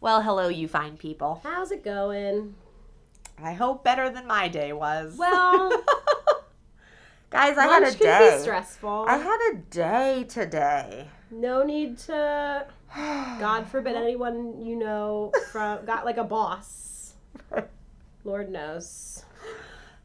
Well, hello, you fine people. How's it going? I hope better than my day was. Well, guys, I had a can day. be stressful. I had a day today. no need to. God forbid anyone you know from got like a boss. Lord knows.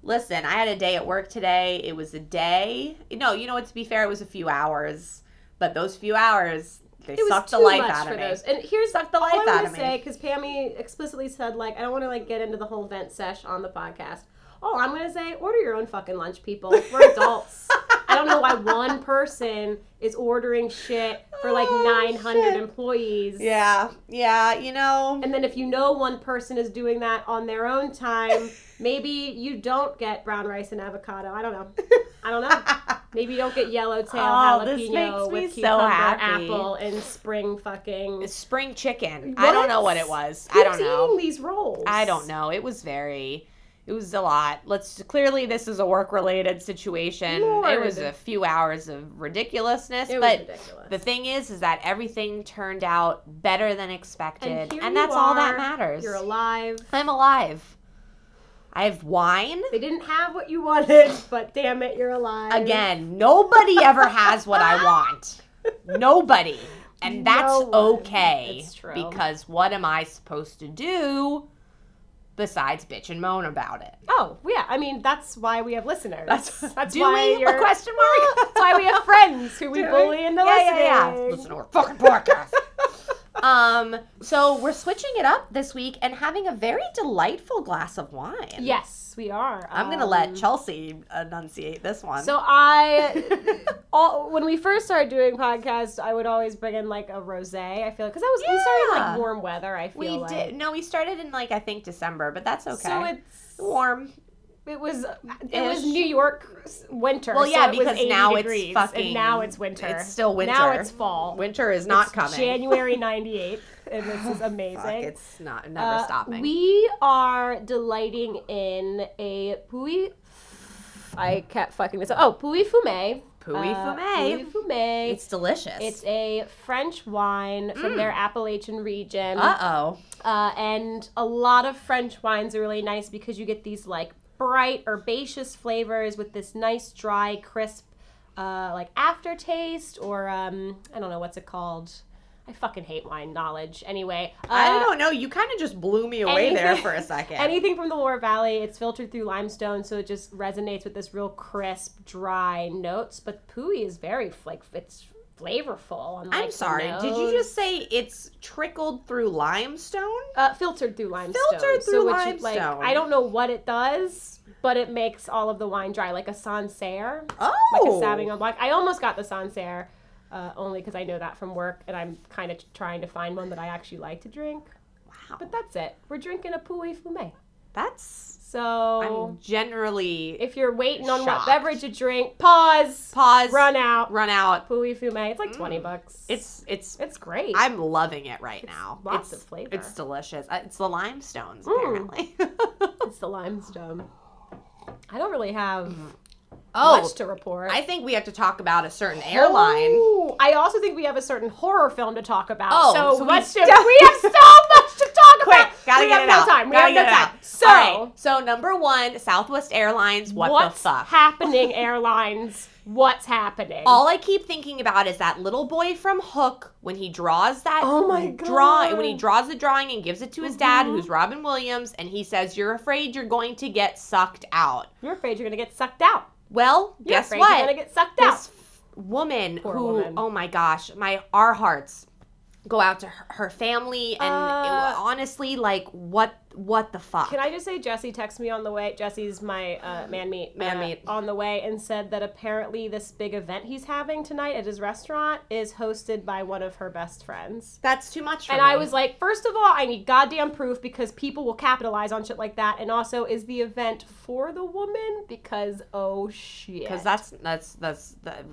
Listen, I had a day at work today. It was a day. No, you know what? To be fair, it was a few hours, but those few hours they It was sucked too the life much out for of me. those. And here's Sucked the life out of me. say because Pammy explicitly said like I don't want to like get into the whole vent sesh on the podcast. All I'm gonna say, order your own fucking lunch, people. We're adults. I don't know why one person is ordering shit for like Oh, 900 shit. employees. Yeah, yeah, you know. And then if you know one person is doing that on their own time, maybe you don't get brown rice and avocado. I don't know. I don't know. Maybe you don't get yellowtail Oh, this jalapeno makes me with so cucumber, happy. apple, and spring fucking. Spring chicken. I don't know what it was. I don't know. these rolls? I don't know. It was very it was a lot. Let's clearly this is a work related situation. It was a few hours of ridiculousness, It but ridiculous. the thing is is that everything turned out better than expected and and, that's all that matters. You're alive. I'm alive. I have wine. They didn't have what you wanted, but damn it, you're alive. Again, nobody ever has what I want. Nobody. And that's No okay. It's true. Because what am I supposed to do besides bitch and moan about it? Oh, yeah. I mean, that's why we have listeners. do why we? A question mark? That's why we have friends who we Do we? bully into yeah, listening. yeah, yeah. Listen to our fucking podcast. um, so we're switching it up this week and having a very delightful glass of wine. Yes, we are. I'm gonna let Um, Chelsea enunciate this one. So I, all, when we first started doing podcasts, I would always bring in like a rosé. I feel because that was we started in like warm weather. I feel we like. did no, we started in like I think December, but that's okay. So it's warm. it was it was New York winter. Well, so yeah, it because 80 now it's fucking- and now it's winter. it's still winter. Now it's fall. Winter is not It's coming. January '98, and this is amazing. Fuck, it's not never Uh, stopping. We are delighting in a Pouilly. I kept fucking this up. Oh, Puy Fumé. Pouilly Uh, Fumé. Pouilly-Fumé. it's delicious. It's a French wine from their appellation region. uh oh. Uh, and a lot of French wines are really nice because you get these like bright herbaceous flavors with this nice dry crisp uh, like aftertaste or um, I don't know what's it called. I fucking hate wine knowledge. Anyway, uh, I don't know. You kind of just blew me away there for a second. Anything from the Loire Valley, it's filtered through limestone, so it just resonates with this real crisp, dry notes. But Pouilly is very like it's flavorful. on, I'm like, the sorry. Did you just say it's trickled through limestone? uh, filtered through limestone? Filtered so through like limestone. I don't know what it does, but it makes all of the wine dry, like a Sancerre, Oh, like a Sauvignon Blanc. I almost got the Sancerre. Uh, only because I know that from work, and I'm kind of trying to find one that I actually like to drink. Wow, But that's it. We're drinking a Pouilly-Fumé. that's. So I'm generally if you're waiting on Shocked. what beverage to drink, pause, pause, run out. run out. Pouilly-Fumé. It's like twenty bucks. It's it's. it's great. I'm loving it right now. lots it's, of flavor. It's delicious. Uh, It's the limestones Mm. apparently. it's the limestone. I don't really have oh, much to report. I think we have to talk about a certain airline. Oh, I also think we have a certain horror film to talk about. Oh, so, so we let's we have so much to talk Quick, about. gotta we get have it no out. time. We Gotta have no time. out. So, right. So number one, Southwest Airlines. What what's the fuck? happening, airlines? What's happening? All I keep thinking about is that little boy from Hook when he draws that Oh my draw God. when he draws the drawing and gives it to his dad, Mhm. who's Robin Williams, and he says, "You're afraid you're going to get sucked out." You're afraid you're gonna get sucked out. Well, You're guess what? You're gonna get sucked out. this f- woman Poor who, woman. oh my gosh, my our hearts go out to her, her family, and it- Uh, honestly, like, what what the fuck? Can I just say Jesse texted me on the way. Jesse's my uh, man meet. Man uh, meet. on the way and said that apparently this big event he's having tonight at his restaurant is hosted by one of her best friends. That's too much. For And me. I was like, first of all, I need goddamn proof because people will capitalize on shit like that. And also, is the event for the woman? Because oh shit. because that's that's that's that.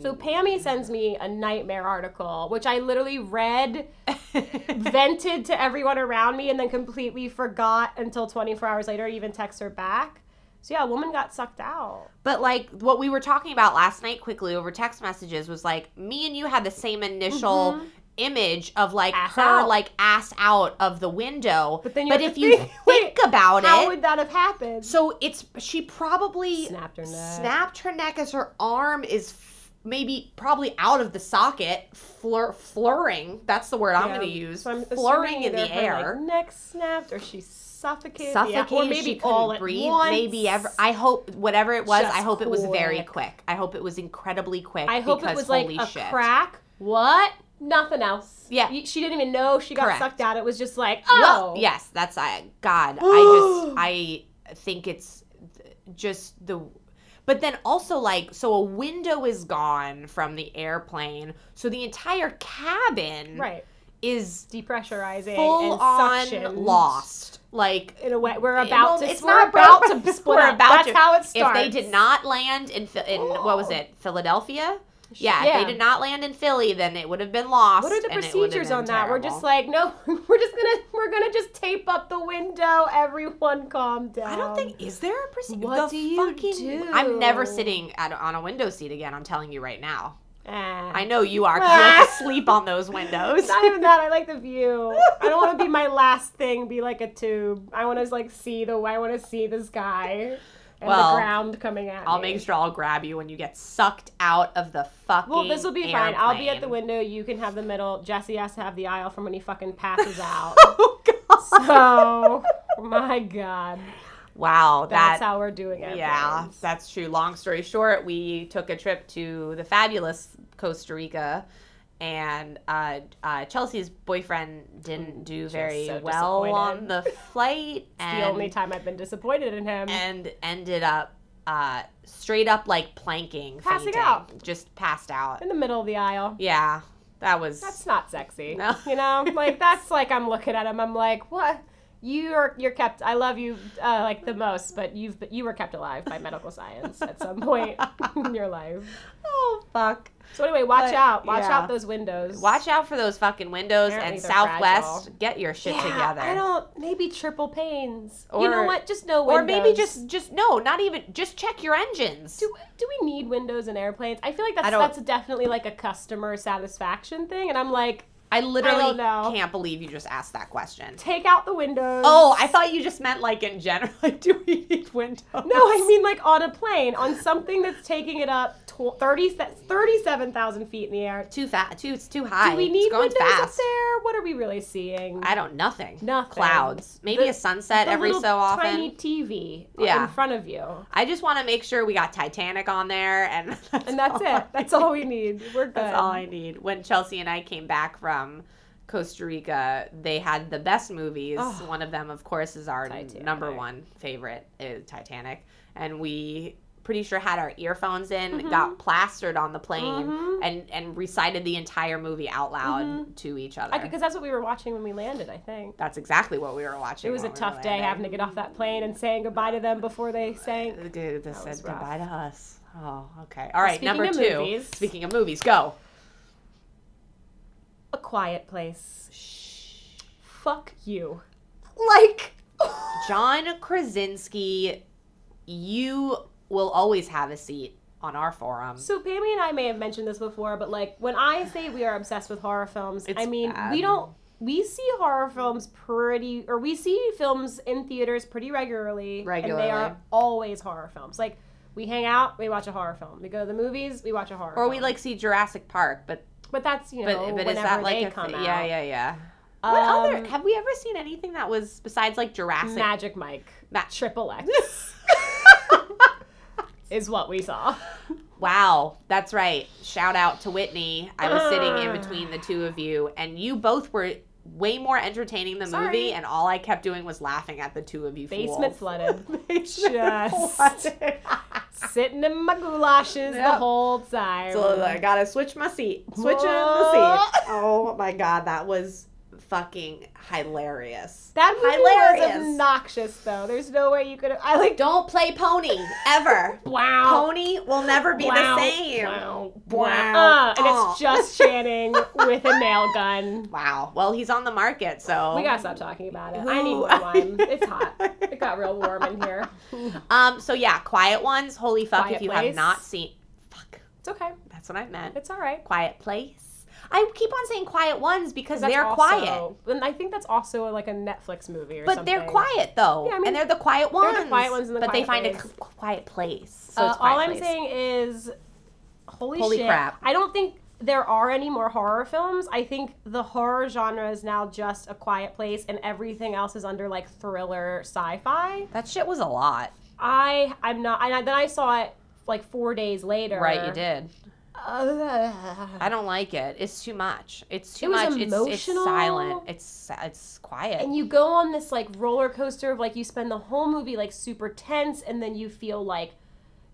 So Pammy sends me a nightmare article, which I literally read, vented to everyone around me, and then completely forgot until 24 hours later to even text her back. So yeah, a woman got sucked out. But like what we were talking about last night quickly over text messages was like me and you had the same initial mm-hmm. image of like Ass her out. like ass out of the window. But then you have if you think- think about How it, how would that have happened? so it's she probably Snapped her neck. snapped her neck as her arm is maybe probably out of the socket, flur- flurring. That's the word I'm Yeah. going to use. So I'm flurring in the air. like, neck snapped, or she suffocated. yeah, Suffocated, or maybe she all couldn't at breathe. Maybe ever. I hope whatever it was. I Just hope it was very quick. quick. I hope it was incredibly quick. I hope it was like a shit. crack. What? Nothing else. Yeah. She didn't even know she got Correct. sucked out. It was just like, oh. Well, yes, that's I. God, I just I think it's just the. But then also like so a window is gone from the airplane, so the entire cabin Right. is Depressurizing full and on suctioned. lost. Like In a way, we're about to. it's we're not about about- to split we're about That's to- how it starts. if they did not land in in what was it Philadelphia? Yeah, Yeah. if they did not land in Philly, then it would have been lost. What are the and it would have procedures on that? We're just like, no, we're just gonna we're gonna just tape up the window. Everyone, calm down. I don't think is there a procedure. What the do you fucking, do? I'm never sitting at, on a window seat again. I'm telling you right now. Ah. I know you are. 'cause you have to sleep on those windows. Not even that. I like the view. I don't want to be my last thing. Be like a tube. I want to like see the. I want to see the sky and Well, the ground coming at I'll me. make sure I'll grab you when you get sucked out of the fucking. Well, this will be fine. I'll be at the window. You can have the middle. Jesse has to have the aisle from when he fucking passes out. Oh god! so, my God, Wow, that's that how we're doing it. Yeah, that's true. Long story short, we took a trip to the fabulous Costa Rica, and uh, uh, Chelsea's boyfriend didn't do very so well on the flight, the only time I've been disappointed in him. and ended up uh, straight up like planking, Passing fainting. out. just passed out. in the middle of the aisle. Yeah, that was. That's not sexy. No. You know, like that's like I'm looking at him. I'm like, what? You're you're kept. I love you uh, like the most, but you've you were kept alive by medical science at some point in your life. oh fuck! So anyway, watch But, out. Watch yeah. out those windows. Watch out for those fucking windows Apparently and Southwest. fragile. Get your shit yeah, together. I don't. Maybe triple panes. you know what? Just no windows. or maybe just just no, not even just check your engines. Do, do we need windows in airplanes? I feel like that's that's definitely like a customer satisfaction thing, and I'm like, I literally know. can't believe you just asked that question. take out the windows. Oh, I thought you just meant like in general. Like, do we need windows? No, I mean like on a plane, on something that's taking it up tw- 30, 37,000 feet in the air. too fast. Too it's too high. Do we need it's going windows up there? What are we really seeing? I don't. Nothing. Nothing. Clouds. Maybe The- a sunset every so often. Tiny TV Yeah. in front of you. I just want to make sure we got Titanic on there, and that's And that's it. I That's all we need. We're good. That's all I need. When Chelsea and I came back from Costa Rica, they had the best movies. Oh. One of them, of course, is our Titanic. number one favorite, is Titanic. And we pretty sure had our earphones in, Mhm. got plastered on the plane, Mhm. and and recited the entire movie out loud Mhm. to each other. Because that's what we were watching when we landed, I think. That's exactly what we were watching. It was a we tough day having to get off that plane and saying goodbye to them before they sank. Dude, they said goodbye to us. Oh, okay. All right, Speaking number two. movies. Speaking of movies, go. A quiet place. Shh. Fuck you. like John Krasinski, you will always have a seat on our forum. So Pammy and I may have mentioned this before, but like when I say we are obsessed with horror films, It's I mean bad. we don't we see horror films pretty or we see films in theaters pretty regularly. And they are always horror films. Like we hang out, we watch a horror film. We go to the movies, we watch a horror Or film. we like see Jurassic Park, but But that's, you know, but whenever is that like they a come th- out. yeah yeah yeah. What other Um, have we ever seen anything that was besides like Jurassic? Magic Mike. that Triple X is what we saw. wow, that's right. Shout out to Whitney. I was sitting in Ah. between the two of you, and you both were way more entertaining than the Sorry. movie, and all I kept doing was laughing at the two of you. Basement fools. flooded. Basement Just- flooded. Sitting in my goulashes the whole time. So I gotta switch my seat. Switching the seat. Oh my god, that was fucking hilarious. That movie Hilarious. was obnoxious, though. There's no way you could. I like. Don't play pony ever. Wow. Pony will never be wow, the same. Wow. Wow. Uh, and Oh. it's just Channing with a nail gun. Wow. Well, he's on the market, so We gotta stop talking about it. Who- I need more wine. It's hot. It got real warm in here. Um. So yeah, quiet ones. Holy fuck! Quiet if you Place. have not seen, fuck. It's okay. That's what I meant. It's all right. Quiet place. I keep on saying quiet ones because they're also- quiet. And I think that's also like a Netflix movie or But something. they're quiet though, Yeah, I mean, and they're the quiet ones. they're the quiet ones in the but they find a place. c- quiet place. So Uh, quiet all I'm place. saying is, holy, Holy shit! crap. I don't think there are any more horror films. I think the horror genre is now just a quiet place, and everything else is under like thriller, sci-fi. that shit was a lot. I I'm not. I, then I saw it like four days later. Right, you did. Uh, I don't like it. It's too much. It's too It much. It's, it's silent. It's it's quiet. and you go on this like roller coaster of like you spend the whole movie like super tense, and then you feel like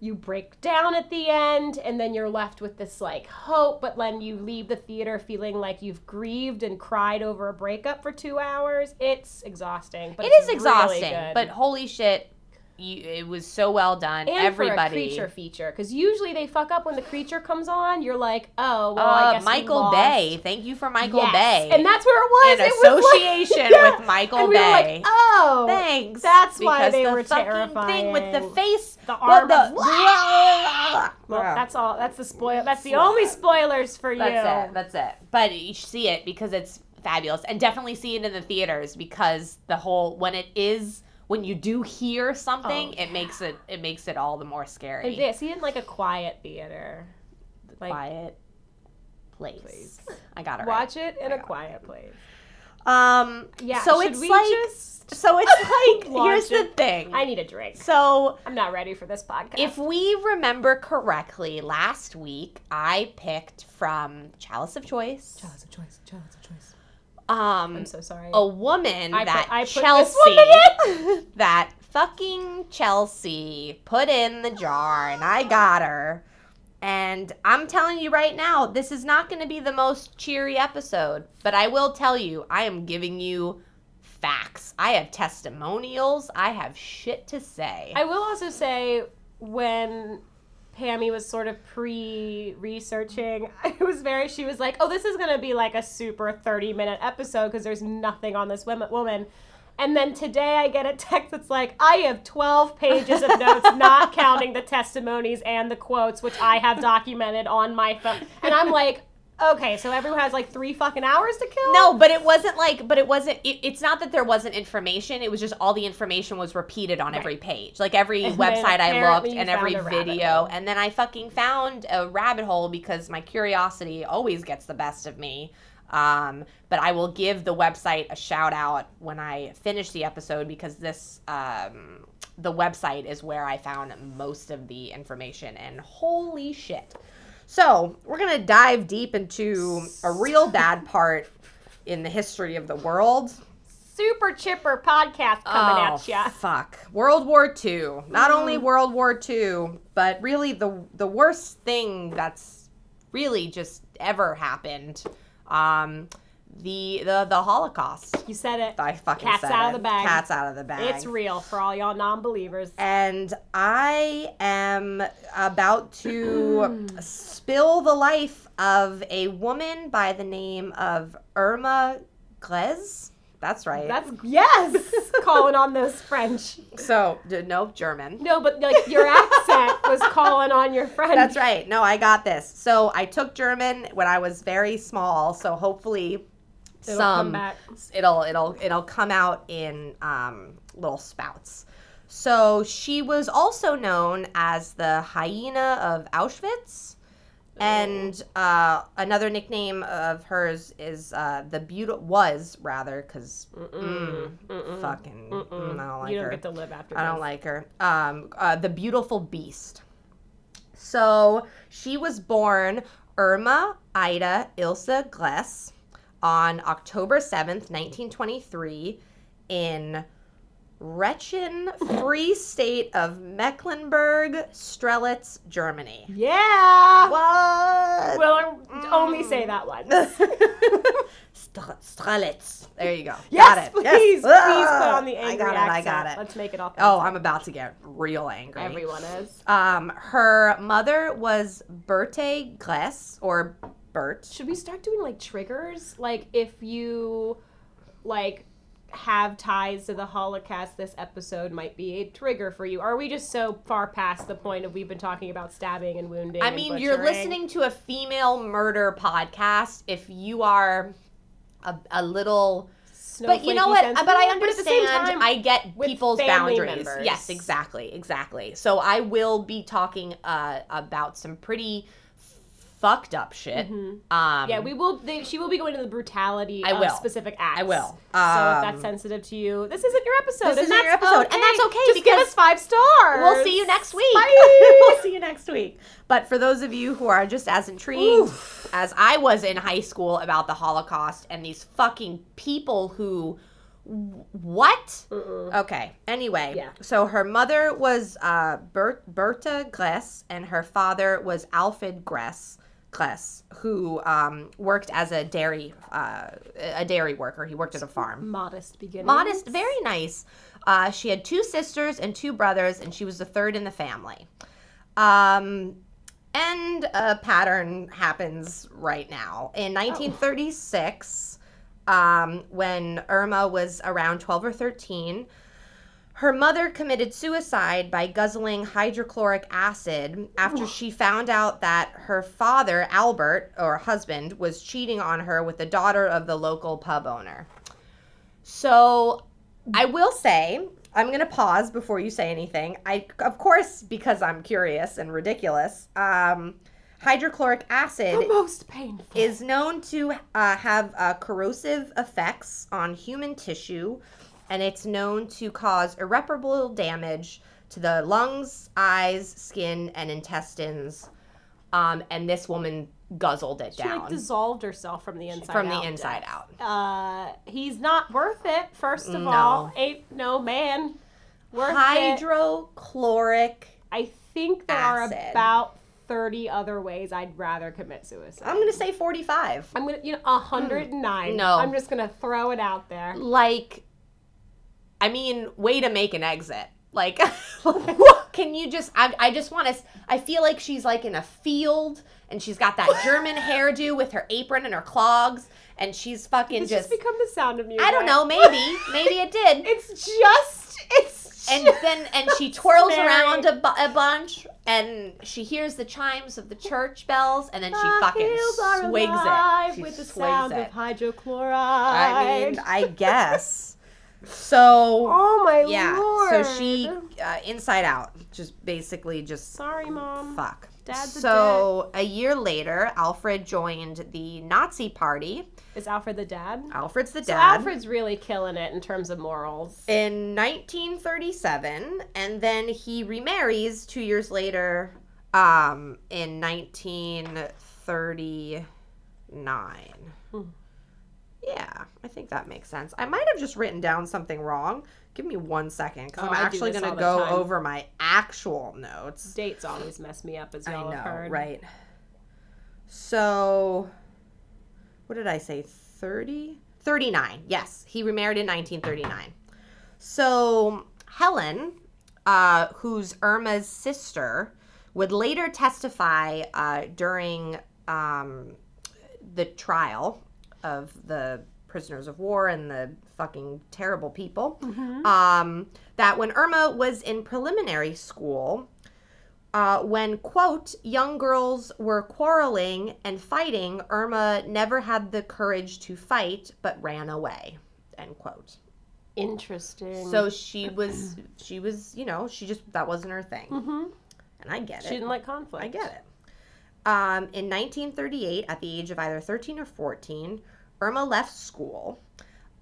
you break down at the end and then you're left with this like hope but then you leave the theater feeling like you've grieved and cried over a breakup for two hours it's exhausting but it it's is exhausting, really but holy shit, you, it was so well done. and Everybody. for a creature feature because usually they fuck up when the creature comes on you're like oh well uh, i guess we Michael lost. Bay. Thank you for Michael Yes. Bay. and that's where it was In it was like- association Yeah. with Michael and we were Bay. like oh Thanks. That's why because they the were fucking thing with the face. The well, arm the, of- well that's all that's the spoil that's the only spoilers for you That's it. That's it. But you see it because it's fabulous, and definitely see it in the theaters because the whole when it is when you do hear something, Oh, it makes it it makes it all the more scary. And see in like a quiet theater. Like Quiet place. Place. I got it right. watch it in I a got it. quiet place. Um. Yeah. So it's like. just So it's like. Here's the thing. I need a drink. so I'm not ready for this podcast. If we remember correctly, last week I picked from Chalice of Choice. Chalice of choice. Chalice of choice. Um, I'm so sorry. a woman I put- that I put Chelsea, woman that fucking Chelsea put in the jar, and I got her. And I'm telling you right now, this is not going to be the most cheery episode, but I will tell you, I am giving you facts. I have testimonials. I have shit to say. I will also say when Pammy was sort of pre-researching, it was very. She was like, "Oh, this is gonna be like a super thirty-minute episode because there's nothing on this woman." And then today I get a text that's like, "I have twelve pages of notes, not counting the testimonies and the quotes, which I have documented on my phone." And I'm like, "Okay, so everyone has like three fucking hours to kill." No, but it wasn't like, but it wasn't, it, it's not that there wasn't information. It was just all the information was repeated on every page. Like every And website I looked and every video. And then I fucking found a rabbit hole because my curiosity always gets the best of me. Um, but I will give the website a shout out when I finish the episode because this, um, the website is where I found most of the information. And holy shit. So, we're going to dive deep into a real bad part in the history of the world. Super chipper podcast coming oh, at ya. fuck. World War II. Not Mm. only World War II, but really the the worst thing that's really just ever happened. Um, the the the Holocaust. You said it. I fucking Cat's said out of the bag. Cat's out of the bag. It's real for all y'all non-believers. and I am about to spill the life of a woman by the name of Irma Grese. That's right. That's yes, calling on those French. so no German. No, but like your accent was calling on your French. That's right. No, I got this. So I took German when I was very small. So hopefully, It'll some come back. it'll it'll it'll come out in um, little spouts. So she was also known as the hyena of Auschwitz, and uh, another nickname of hers is uh, the beautiful was rather because Mm-mm. Mm-mm. fucking mm, I don't like you don't her. get to live after. I don't like her. Um, uh, the Beautiful Beast. So she was born Irma Ida Ilse Grese on October 7th, 1923, in Wrechen, Free State of Mecklenburg, Strelitz, Germany. Yeah. What? Well, only say that one. Strelitz. There you go. yes, got it. please, Yes. please put Ah, on the angry I got it. accent. I got it. Let's make it authentic. Oh, I'm about to get real angry. Everyone is. Um, her mother was Berthe Grese or Bert. Should we start doing like triggers? Like if you like have ties to the Holocaust, this episode might be a trigger for you. Are we just so far past the point of we've been talking about stabbing and wounding? I mean, you're listening to a female murder podcast. If you are a, a little. But you know what? But I sensitive, at the same understand. time, I get people's boundaries. members. Yes, exactly, exactly. So I will be talking uh, about some pretty fucked up shit. Um, Yeah, we will. They, she will be going to the brutality I of will. specific acts. I will. so if that's Um, sensitive to you, this isn't your episode. This and isn't that's your episode, okay. and that's okay Just give us five stars. We'll see you next week. Bye. we'll see you next week. But for those of you who are just as intrigued as I was in high school about the Holocaust and these fucking people who. What? Okay. Anyway, Yeah. so her mother was uh, Bert, Berta Grese, and her father was Alfred Grese, Grese, who um, worked as a dairy uh, a dairy worker. He worked at a farm Modest beginning. modest, very nice. Uh, she had two sisters and two brothers, and she was the third in the family. Um, and a pattern happens right now. In 1936, um, when Irma was around 12 or 13, her mother committed suicide by guzzling hydrochloric acid after she found out that her father, Albert, or husband, was cheating on her with the daughter of the local pub owner. So I will say, I'm going to pause before you say anything. I, of course, because I'm curious and ridiculous, um, hydrochloric acid The most painful. is known to uh, have uh, corrosive effects on human tissue, and it's known to cause irreparable damage to the lungs, eyes, skin, and intestines. Um, and this woman guzzled it She down like dissolved herself from the inside from out. the inside out. Uh, he's not worth it. First of No. all, ain't no man worth it. Hydrochloric. I think there acid. are about thirty other ways I'd rather commit suicide. I'm gonna say 45. I'm gonna, you know, hundred and nine. No. I'm just gonna throw it out there. Like, I mean, way to make an exit. Like, can you just? I, I just want to. I feel like she's like in a field, and she's got that German hairdo with her apron and her clogs, and she's fucking just. just become the sound of music. I don't know. Maybe, maybe it did. It's just. It's. And then, and she twirls Mary. around a, bu- a bunch, and she hears the chimes of the church bells, and then she fucking swigs it. She with the sound it. of hydrochloride. I mean, I guess. So oh my yeah lord. so she uh, inside out just basically just Sorry, mom. fuck Dad's a so a year later alfred joined the nazi party Is Alfred the dad? alfred's the So dad Alfred's really killing it in terms of morals. in 1937 and then he remarries two years later um in 1939 Hmm. Yeah i think that makes sense i might have just written down something wrong give me one second because Oh, i'm I actually going to go time. over my actual notes Dates always mess me up, as I y'all know, have heard. right? So, what did I say? 30? 39. Yes, he remarried in 1939. So, Helen, uh, who's Irma's sister, would later testify uh, during um, the trial of the prisoners of war and the fucking terrible people um, that when Irma was in preliminary school, uh, when, quote, young girls were quarreling and fighting, Irma never had the courage to fight but ran away, end quote. Interesting. So she was, she was, you know, she just, that wasn't her thing. hmm And I get she it. She didn't like conflict. I get it. Um, in 1938, at the age of either 13 or 14, Irma left school.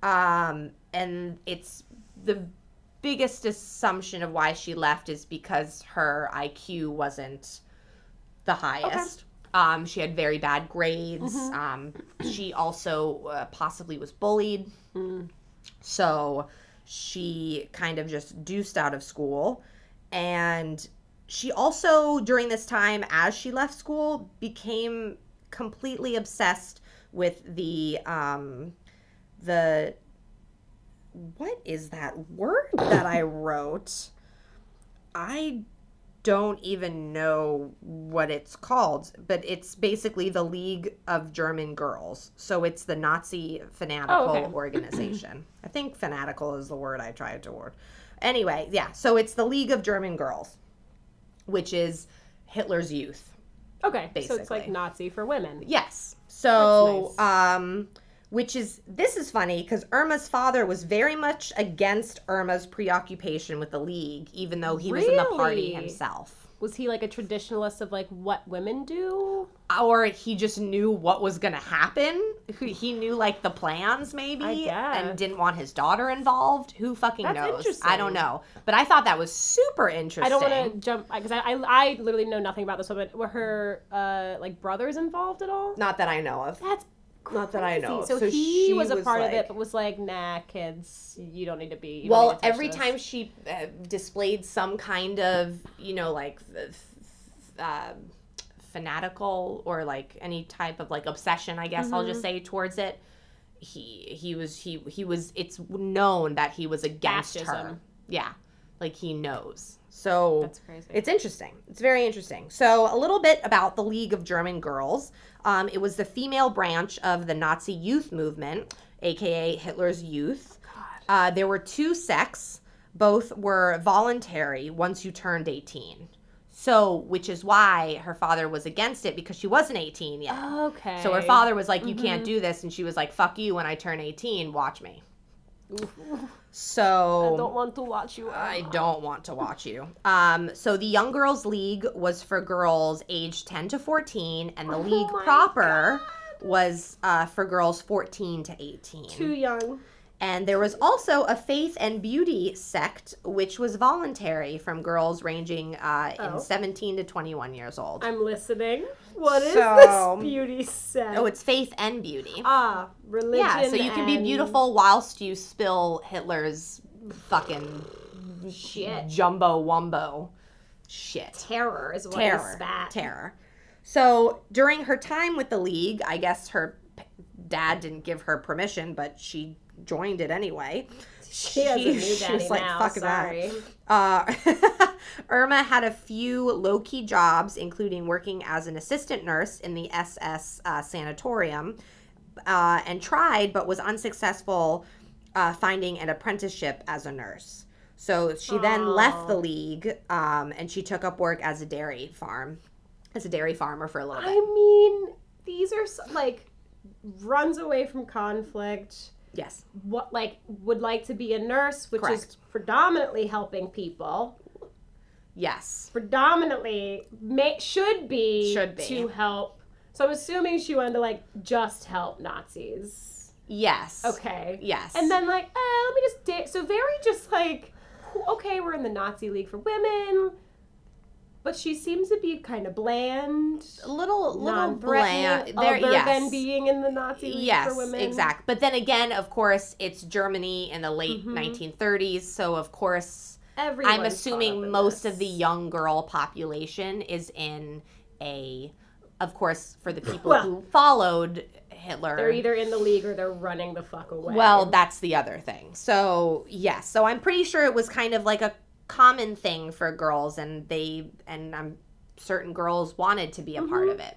Um, and it's the biggest assumption of why she left is because her IQ wasn't the highest. Um, she had very bad grades. Um, she also uh, possibly was bullied. Mm. So she kind of just deuced out of school. And she also, during this time, as she left school, became completely obsessed with the um, the what is that word that I wrote? I don't even know what it's called, but it's basically the League of German Girls. So it's the Nazi fanatical Oh, okay. organization. I think fanatical is the word I tried to word. Anyway, yeah. So it's the League of German Girls, which is Hitler's youth. Okay, basically. so it's like Nazi for women. Yes. So, That's um, which is this is funny because Irma's father was very much against Irma's preoccupation with the league, even though he was in the party himself. Was he like a traditionalist of like what women do? Or he just knew what was going to happen. He- He knew like the plans, maybe, and didn't want his daughter involved. Who fucking That's knows? I don't know. But I thought that was super interesting. I don't want to jump because I, I I literally know nothing about this woman. Were her uh like brothers involved at all? Not that I know of. That's Not that I know. So, So he was a was part of it, but was like, "Nah, kids, you don't need to be." well to every this." time she uh, displayed some kind of you know like uh, fanatical or like any type of like obsession i guess i'll Mm-hmm. just say towards it he he was he he was it's known that he was against her yeah like he knows so That's crazy. it's interesting. It's very interesting. So, a little bit about the League of German Girls. Um, it was the female branch of the Nazi youth movement, aka Hitler's Youth. Uh, there were two sects. Both were voluntary once you turned 18. So, which is why her father was against it because she wasn't 18 yet. okay. So her father was like, "You Mm-hmm. can't do this," and she was like, "Fuck you! When I turn 18, watch me." Oof. So I don't want to watch you. I don't want to watch you. Um, so the Young Girls League was for girls aged 10 to 14, and the Oh league proper was uh, for girls 14 to 18. Too young. And there was also a faith and beauty sect, which was voluntary from girls ranging uh, Oh. in 17 to 21 years old. I'm listening. What is So- this beauty sect? oh, it's faith and beauty. ah religion. Yeah, so you can be beautiful whilst you spill Hitler's fucking Shit. jumbo wumbo shit. Terror is what terror is spat. terror so during her time with the league i guess her dad didn't give her permission but she joined it anyway She has a new She- she daddy was like, now. "Fuck that." sorry. uh, irma had a few low-key jobs including working as an assistant nurse in the ss uh, sanatorium uh, and tried but was unsuccessful uh, finding an apprenticeship as a nurse so she then left the league um, and she took up work as a dairy farm as a dairy farmer for a little bit I mean, these are so, like runs away from conflict. Yes What like would like to be a nurse, which is predominantly helping people. yes Predominantly may, should be Should be. to help. So I'm assuming she wanted to like just help Nazis. yes Okay. yes And then like, uh, let me just da- so very just like, okay, we're in the Nazi League for Women, but she seems to be kind of bland, a little little bland there other yes than being in the Nazi League yes for Women. exact but then again of course it's germany in the late Mhm. 1930s so of course Everyone's i'm assuming most this. of the young girl population is in a of course for the people Well- who followed hitler They're either in the league or they're running the fuck away. Well, that's the other thing. So, yes. So I'm pretty sure it was kind of like a common thing for girls and they and I'm certain girls wanted to be a part Mhm. of it.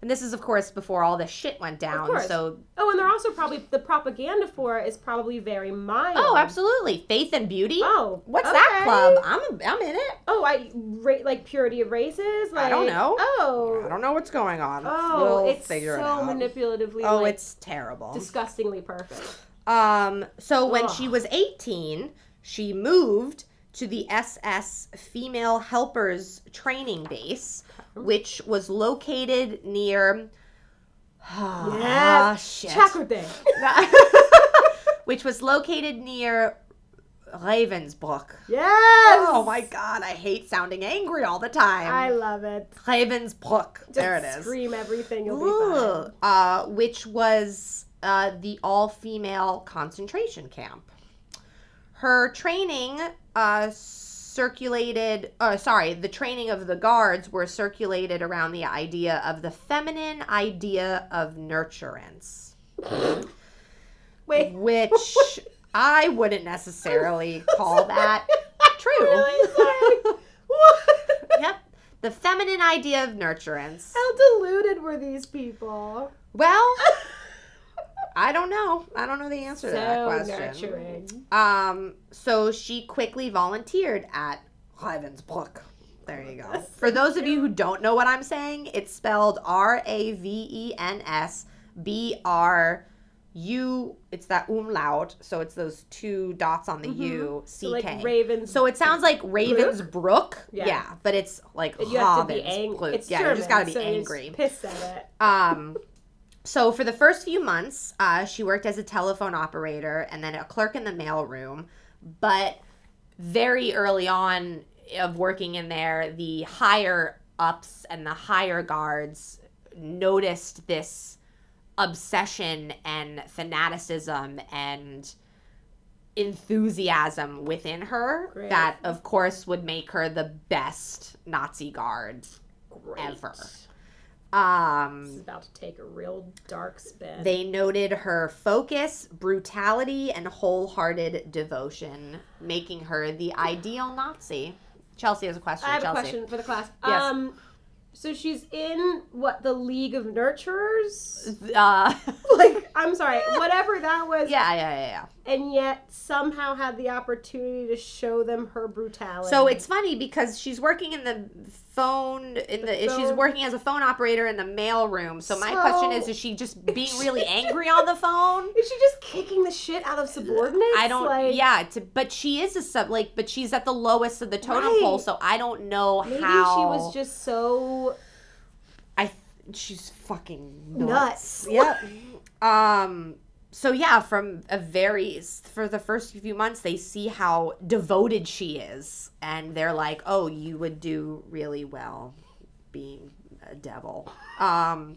And this is of course before all this shit went down. So, oh, and they're also probably the propaganda for it is probably very mild. oh, absolutely. Faith and beauty? Oh, What's that club? I'm I'm in it. Oh, I ra- like purity of races. Like, I don't know. Oh, I don't know what's going on. oh, we'll it's so it manipulatively. oh, like, it's terrible. disgustingly perfect. Um, so when Ugh. she was 18, she moved to the SS Female Helpers Training Base, which was located near. Ah, Yes. shit. Which was located near Ravensbrück. Yes. Oh my god, I hate sounding angry all the time. I love it. Ravensbrück. Just there it is. Scream everything. You'll be fine. uh, which was uh, the all female concentration camp. Her training uh, circulated, uh, sorry, the training of the guards were circulated around the idea of the feminine idea of nurturance, Wait. which I wouldn't necessarily call that true. Really what? the feminine idea of nurturance. How deluded were these people? Well, I don't know. I don't know the answer to that So question. nurturing. Um, so she quickly volunteered at Ravensbrück. There you go. For those of you who don't know what I'm saying, it's spelled R A V E N S B R U. It's that umlaut, so it's those two dots on the U C So like ravens. So it sounds like Ravensbrook. Yeah. Yeah. but it's like you have to be angry. Ravensbrück. It's yeah, German, you just gotta be so angry. Pissed at it. Um, so for the first few months, uh, she worked as a telephone operator and then a clerk in the mailroom. But very early on of working in there, the higher ups and the higher guards noticed this obsession and fanaticism and enthusiasm within her Great. that of course would make her the best Nazi guard Great. ever. This Um is about to take a real dark spin. they noted her focus, brutality, and wholehearted devotion, making her the ideal Nazi. Chelsea has a question. I have Chelsea. a question for the class. Yes. Um, so she's in what the League of Nurturers? Uh, like, I'm sorry, whatever that was. yeah, yeah, yeah, yeah. And yet somehow had the opportunity to show them her brutality. So it's funny because she's working in the phone in the, she's phone. working as a phone operator in the mail room. So my So- question is: Is she just being really angry on the phone? Is she just kicking the shit out of subordinates? I don't. Like, yeah, but she is a sub. Like, but she's at the lowest of the totem Right. pole. So I don't know Maybe how she was just so I she's fucking Nuts. nuts. Yep. um so yeah, from a very for the first few months they see how devoted she is and they're like, "Oh, you would do really well being a devil." Um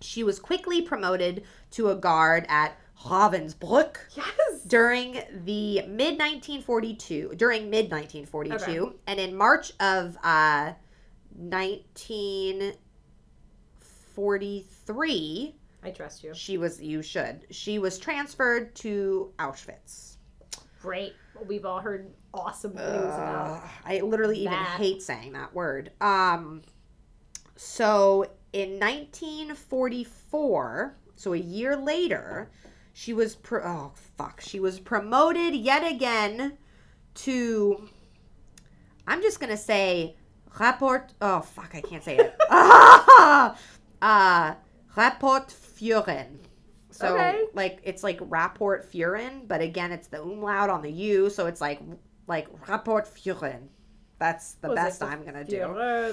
she was quickly promoted to a guard at Ravensbrück yes. during the mid 1942 during mid 1942 Okay. and in march of uh 1943 I trust you. she was you should she was transferred to auschwitz Great. We've all heard awesome things about. I literally even hate saying that word um so in 1944 so a year later she was pro- oh fuck she was promoted yet again to i'm just gonna say rapport oh fuck i can't say it uh rapport führen so Okay. like it's like rapport führen but again it's the umlaut on the u so it's like like rapport führen that's the it best i'm gonna do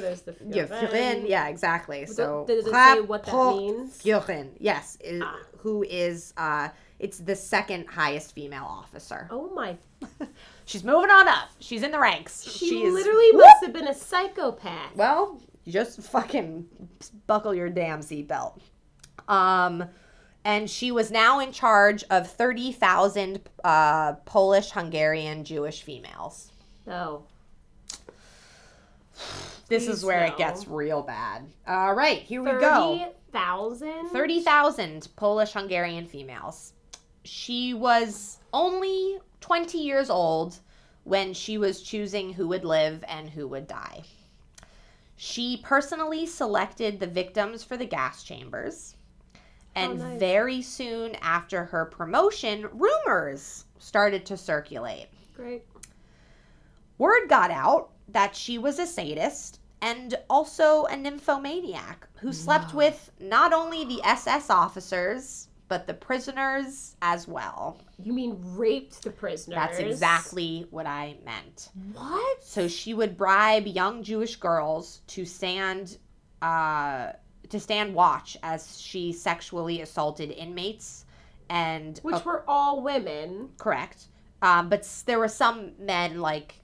there's the yeah. Yeah, exactly. So does it say what that means? Führerin. Yes, is, Ah. who is uh, it's the second highest female officer. Oh my. She's moving on up. She's in the ranks. She She's literally must have been a psychopath. well. Just fucking buckle your damn seatbelt. Um, and she was now in charge of thirty thousand uh, Polish, Hungarian, Jewish females. Oh. This Please is where no. it gets real bad. All right, here we go. 30,000? 30,000 Polish Hungarian females. She was only 20 years old when she was choosing who would live and who would die. She personally selected the victims for the gas chambers. Oh, and Oh, nice. very soon after her promotion, rumors started to circulate. Great. Word got out that she was a sadist and also a nymphomaniac who slept with not only the SS officers, but the prisoners as well. You mean raped the prisoners? That's exactly what I meant. What? So she would bribe young Jewish girls to stand uh, to stand watch as she sexually assaulted inmates and Which uh, were all women. correct. Um, but there were some men like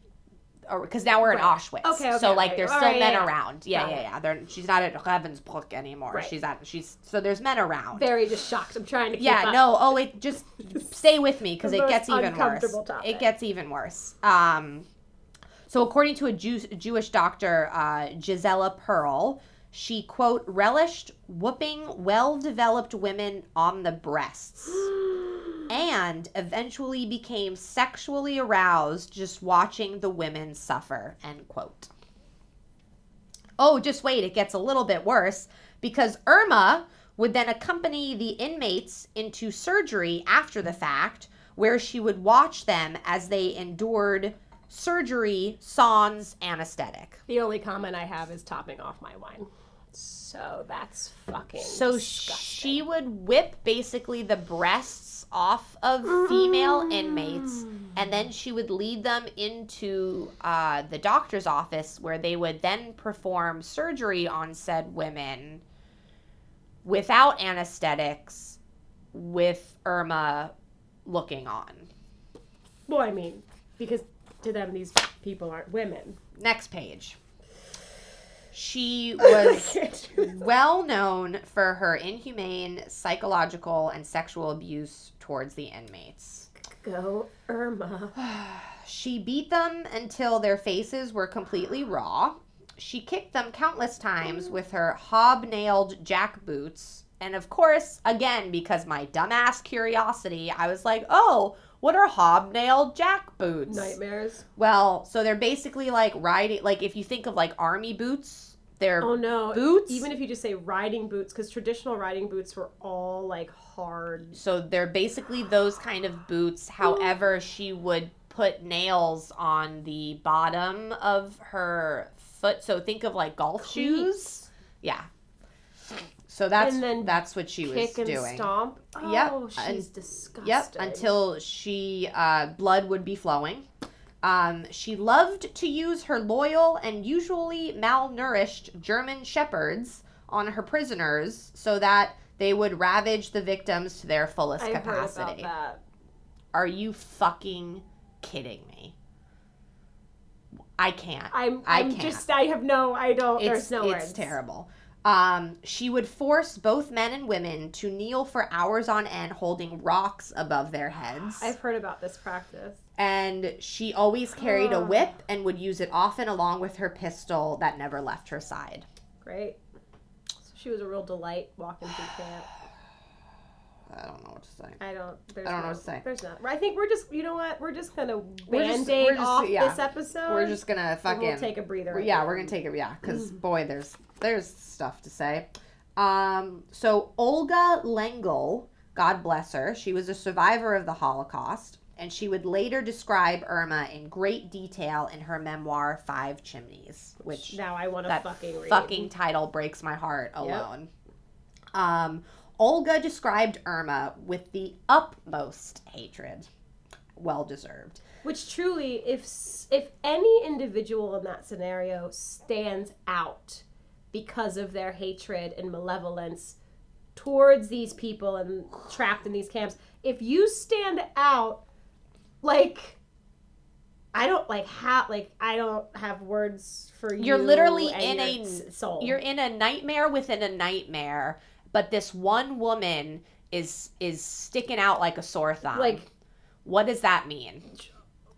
because now we're in Auschwitz. Okay, okay, so like okay. there's still right, men yeah, yeah. around. Yeah, Got yeah, yeah. They're, she's not at Ravensbrück anymore. Right. She's at she's so there's men around. Very just shocked. I'm trying to keep yeah, up. no. Oh, it just stay with me because it gets even worse. topic. It gets even worse. Um, so according to a Jew, Jewish doctor, uh, Gisella Perl, she quote relished whooping well-developed women on the breasts and eventually became sexually aroused just watching the women suffer end quote. Oh, just wait, it gets a little bit worse because Irma would then accompany the inmates into surgery after the fact, where she would watch them as they endured surgery, sans anesthetic. The only comment I have is topping off my wine. So that's fucking. So disgusting. she would whip basically the breasts off of female inmates, and then she would lead them into uh, the doctor's office where they would then perform surgery on said women without anesthetics, with Irma looking on. Well, I mean, because to them these people aren't women. Next page. She was well known for her inhumane psychological and sexual abuse towards the inmates. Go Irma. She beat them until their faces were completely raw. She kicked them countless times with her hobnailed jack boots. And of course, again, because my dumbass curiosity, I was like, oh, what are hobnailed jack boots? Nightmares. Well, so they're basically like riding, like if you think of like army boots, they're Oh no. boots. Even if you just say riding boots, because traditional riding boots were all like hard. So they're basically those kind of boots. However, she would put nails on the bottom of her foot. So think of like golf shoes. Yeah. So that's And then that's what she was Kick and doing. stomp. Yep, Oh, she's and- disgusting. Yep, until she uh, blood would be flowing. Um, she loved to use her loyal and usually malnourished German shepherds on her prisoners so that they would ravage the victims to their fullest I heard about capacity. that. Are you fucking kidding me? I can't. I'm. I I'm can't. just. I have no. I don't. it's there's no it's words. terrible. Um, she would force both men and women to kneel for hours on end, holding rocks above their heads. I've heard about this practice. and she always carried a whip and would use it often along with her pistol that never left her side. Great. So she was a real delight walking through camp. I don't know what to say. I don't. There's I don't know what to say. There's not. I think we're just. You know what? We're just gonna just- band-aid off yeah. this episode. We're just gonna fucking We'll take a breather. yeah, we're gonna take it. Yeah, because boy, there's there's stuff to say. Um, so Olga Lengyel, God bless her, she was a survivor of the Holocaust, and she would later describe Irma in great detail in her memoir Five Chimneys, which Now I want to fucking read. fucking title breaks my heart alone. Um, Olga described Irma with the utmost hatred, well deserved. Which truly, if if any individual in that scenario stands out because of their hatred and malevolence towards these people and trapped in these camps, if you stand out, like. I don't like how like I don't have words for you. You're literally in a- soul. You're in a nightmare within a nightmare, but this one woman is is sticking out like a sore thumb. like what does that mean?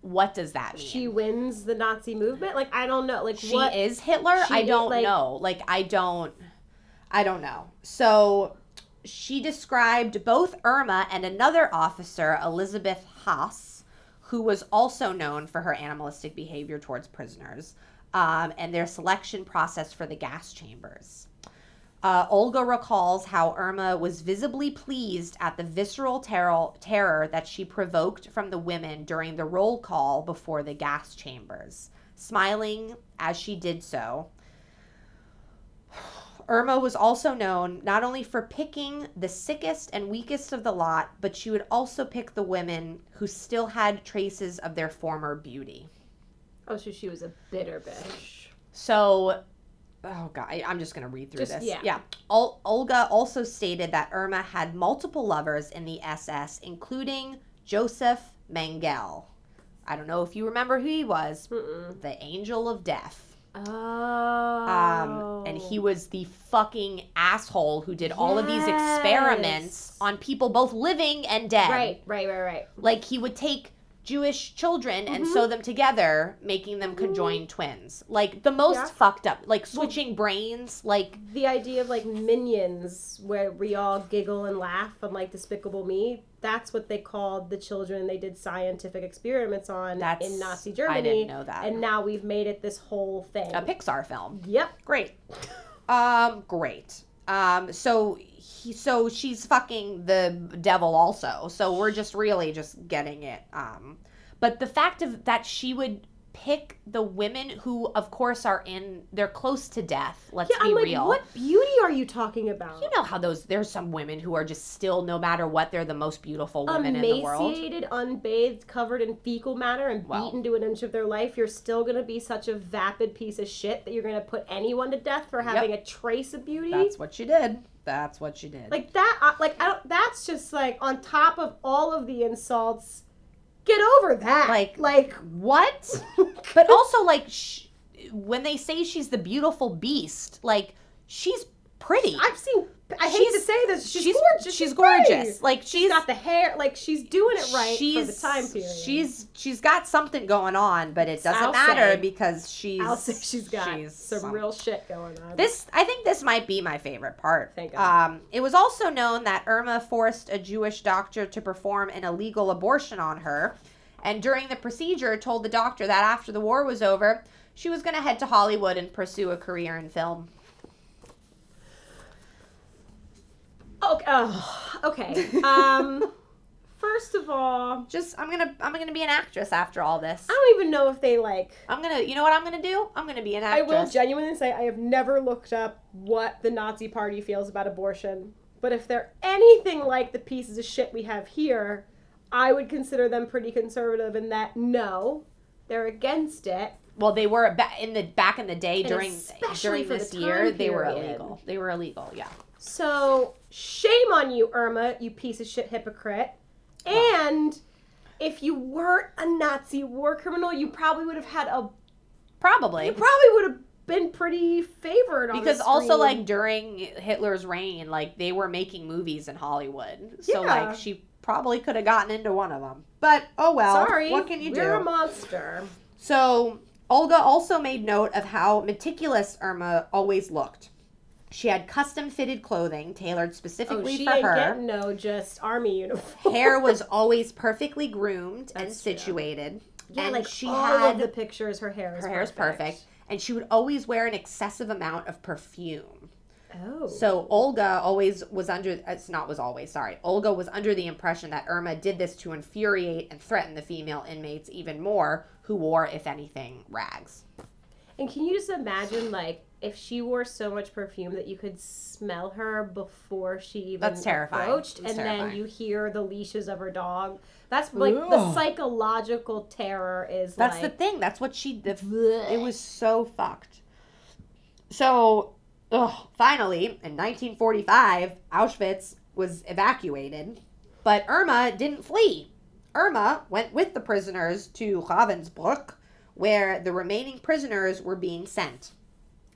What does that mean? she wins the Nazi movement. Like I don't know. Like she what? is Hitler? She I don't like- know. Like I don't I don't know. So she described both Irma and another officer, Elizabeth Haas, who was also known for her animalistic behavior towards prisoners, um, and their selection process for the gas chambers. Uh, Olga recalls how Irma was visibly pleased at the visceral terror, terror that she provoked from the women during the roll call before the gas chambers, smiling as she did so. Irma was also known not only for picking the sickest and weakest of the lot, but she would also pick the women who still had traces of their former beauty. oh, so she was a bitter bitch. So, oh god, I, am just gonna read through Just- this. yeah. yeah. Ol- Olga also stated that Irma had multiple lovers in the SS, including Joseph Mengele. I don't know if you remember who he was. Mm-mm. The Angel of Death. Oh. Um, and he was the fucking asshole who did all of these experiments on people both living and dead. Right, right, right, right. Like he would take Jewish children and Mhm. sew them together, making them conjoined twins. Like the most Yeah. fucked up, like switching brains. Like The idea of like minions, where we all giggle and laugh on like Despicable Me, that's what they called the children they did scientific experiments on That's- in Nazi Germany. I didn't know that. And now we've made it this whole thing. A Pixar film. Yep. Great. Um, great. Um, so he, so she's fucking the devil also. So we're just really just getting it. Um, but the fact of that she would pick the women who, of course, are in they're close to death. Let's Yeah, be I'm like, real. what beauty are you talking about? You know how those there's some women who are just still no matter what they're the most beautiful women in the world. emaciated, unbathed, covered in fecal matter, and Well. beaten to an inch of their life, you're still gonna be such a vapid piece of shit that you're gonna put anyone to death for having a trace of beauty. That's what she did. That's what she did. like that. uh, Like I don't, that's just like on top of all of the insults. Get over that. Like- like what? but also like sh- when they say she's the beautiful beast, like she's pretty. I've seen. I hate She's- to say this. She's, she's gorgeous. She's gorgeous. Like she's She's got the hair. Like she's doing it right for the time period. She's she's got something going on, but it doesn't I'll matter say- because she's I'll say she's got she's some, some- real shit going on. This I think this might be my favorite part. Thank God. Um, it was also known that Irma forced a Jewish doctor to perform an illegal abortion on her, and during the procedure told the doctor that after the war was over, she was going to head to Hollywood and pursue a career in film. Okay. oh, okay. Um, first of all, Just I'm gonna I'm gonna be an actress after all this. I don't even know if they like. I'm gonna you know what I'm gonna do? I'm gonna be an actress. I actress. will genuinely say I have never looked up what the Nazi Party feels about abortion. But if they're anything like the pieces of shit we have here, I would consider them pretty conservative in that no, they're against it. Well, they were ba- in the back in the day And during especially during for the this time year. They were period. illegal. They were illegal. Yeah. So shame on you, Irma, you piece of shit hypocrite. And if you weren't a Nazi war criminal, you probably would have had a. Probably. You probably would have been pretty favored because also like during Hitler's reign, like they were making movies in Hollywood, so Yeah. like she probably could have gotten into one of them. But oh well. Sorry, What can you we're a monster. So Olga also made note of how meticulous Irma always looked. She had custom fitted clothing tailored Oh, specifically she for ain't her. getting no just army uniform. Hair was always perfectly groomed and That's true. situated. yeah, and like she all had of the pictures. Her hair is her hair's perfect, and she would always wear an excessive amount of perfume. Oh, So Olga always was under it's not was always, sorry. Olga was under the impression that Irma did this to infuriate and threaten the female inmates even more who wore if anything rags. and can you just imagine like if she wore so much perfume that you could smell her before she even That's terrifying. approached, That's and then you hear the leashes of her dog. That's like the psychological terror is That's like the thing. That's what she the, it was so fucked. So, ugh, finally in 1945, Auschwitz was evacuated, but Irma didn't flee. Irma went with the prisoners to Ravensbrück, where the remaining prisoners were being sent.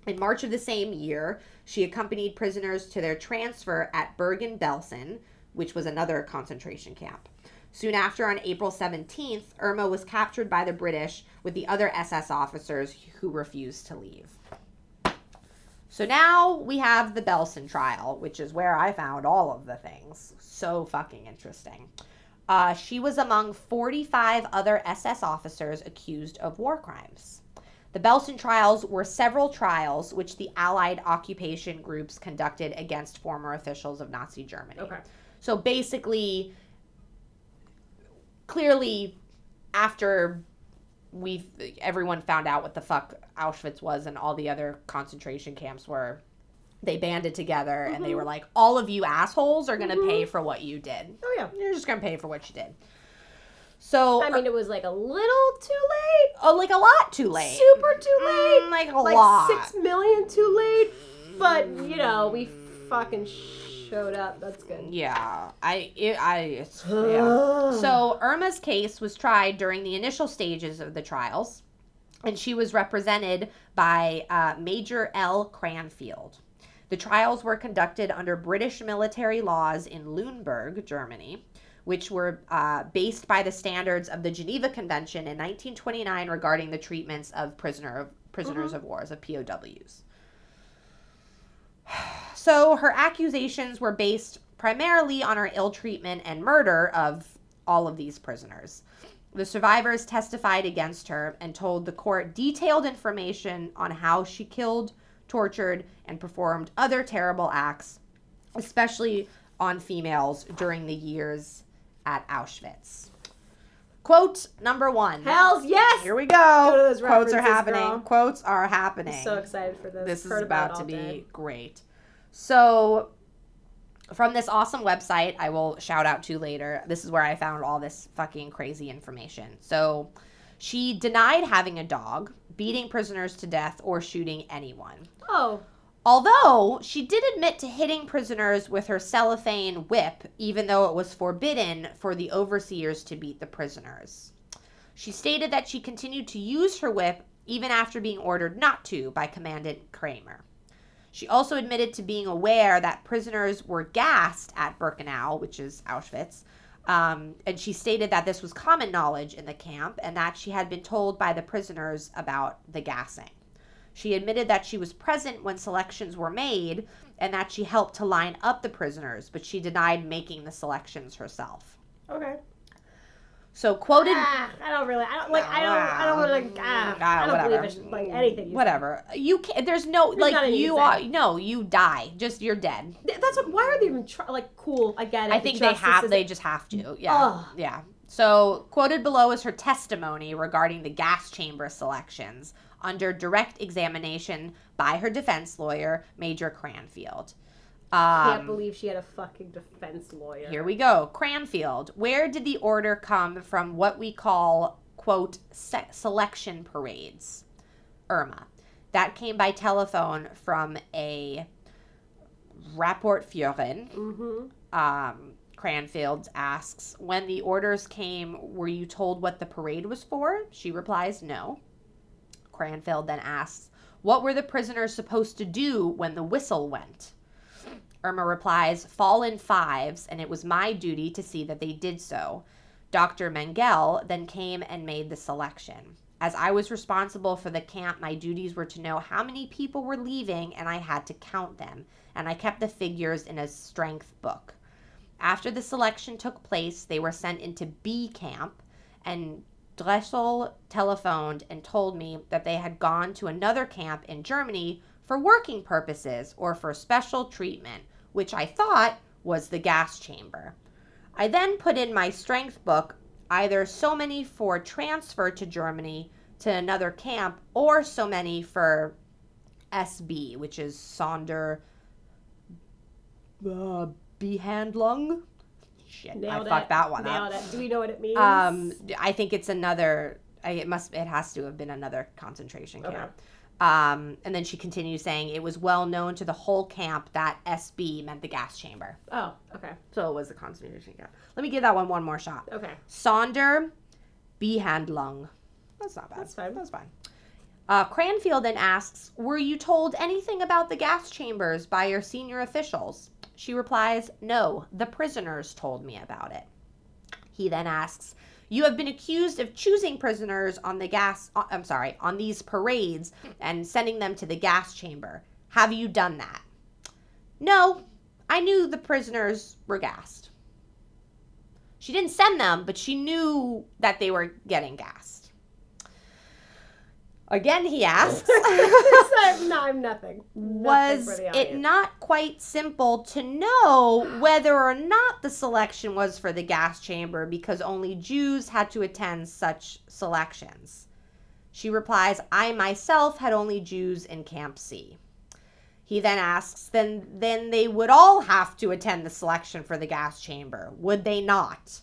In March of the same year, she accompanied prisoners to their transfer at Bergen-Belsen, which was another concentration camp. Soon after, on April 17th, Irma was captured by the British with the other SS officers who refused to leave. So now we have the Belsen trial, which is where I found all of the things. So fucking interesting. Uh, she was among 45 other SS officers accused of war crimes. The Belsen trials were several trials which the Allied occupation groups conducted against former officials of Nazi Germany. okay. So basically, clearly, after we everyone found out what the fuck Auschwitz was and all the other concentration camps were, they banded together and they mm-hmm. were like, "All of you assholes are gonna pay mm-hmm. for what you did. Oh yeah. You're just gonna pay for what you did." So, I mean, it was like a little too late. oh, like a lot too late. Super too late. Mm, like a like lot. six million too late. But you know, we fucking showed up. That's good. Yeah, I, it, I, it's, yeah. So Irma's case was tried during the initial stages of the trials, and she was represented by uh, Major L. Cranfield. The trials were conducted under British military laws in Lüneburg, Germany, which were uh, based by the standards of the Geneva Convention in 1929 regarding the treatments of prisoner of prisoners of wars of POWs. So her accusations were based primarily on her ill treatment and murder of all of these prisoners. The survivors testified against her and told the court detailed information on how she killed, tortured, and performed other terrible acts, especially on females during the years at Auschwitz. Quote number one. Hells yes! Here we Go go. Quotes are happening. girl. Quotes are happening. I'm so excited for this. this is Heard about to be day. great. So, from this awesome website, I will shout out to later. This is where I found all this fucking crazy information. So, she denied having a dog, beating prisoners to death, or shooting anyone. Oh, Although she did admit to hitting prisoners with her cellophane whip, even though it was forbidden for the overseers to beat the prisoners. She stated that she continued to use her whip even after being ordered not to by Commandant Kramer. She also admitted to being aware that prisoners were gassed at Birkenau, which is Auschwitz, um, and she stated that this was common knowledge in the camp and that she had been told by the prisoners about the gassing. She admitted that she was present when selections were made and that she helped to line up the prisoners, but she denied making the selections herself. okay. So, quoted. Ah, I don't really. I don't like. I don't. I don't really. Like, ah, Ah, I don't whatever. believe it. Like anything. You Whatever. You can't. There's no. not like, you are. say. No, you die. Just, you're dead. That's what. Why are they even try, like cool? I get it. I the think they have. They just have to. Yeah. Ugh. Yeah. So, quoted below is her testimony regarding the gas chamber selections under direct examination by her defense lawyer, Major Cranfield. I can't Um, believe she had a fucking defense lawyer. Here we go. Cranfield. Where did the order come from what we call, quote, se- selection parades? Irma. That came by telephone from a Rapportführerin. Mm-hmm. Um, Cranfield asks, When the orders came, were you told what the parade was for? She replies, No. Cranfield then asks, What were the prisoners supposed to do when the whistle went? Irma replies, Fall in fives, and it was my duty to see that they did so. Dr. Mengel then came and made the selection. As I was responsible for the camp, my duties were to know how many people were leaving, and I had to count them, and I kept the figures in a strength book. After the selection took place, they were sent into B camp, and Dressel telephoned and told me that they had gone to another camp in Germany for working purposes or for special treatment, which I thought was the gas chamber. I then put in my strength book either so many for transfer to Germany to another camp or so many for SB, which is Sonder uh, Behandlung. Shit, Nailed I fucked it. that one Nailed up. it. Do we know what it means? Um, I think it's another. I, it must. It has to have been another concentration Okay. camp. Um, and then she continues saying it was well known to the whole camp that SB meant the gas chamber, oh, okay. so it was a concentration camp. Let me give that one one more shot. Okay. Sonder Behandlung. That's not bad. That's fine. That's fine. Uh, Cranfield then asks, Were you told anything about the gas chambers by your senior officials? She replies, No, the prisoners told me about it. He then asks, You have been accused of choosing prisoners on the gas, uh, I'm sorry, on these parades and sending them to the gas chamber. Have you done that? No, I knew the prisoners were gassed. She didn't send them, but she knew that they were getting gassed. Again, he asks, I'm, no, I'm nothing. Nothing was the it not quite simple to know whether or not the selection was for the gas chamber because only Jews had to attend such selections? She replies, I myself had only Jews in Camp C. He then asks, then then they would all have to attend the selection for the gas chamber, would they not?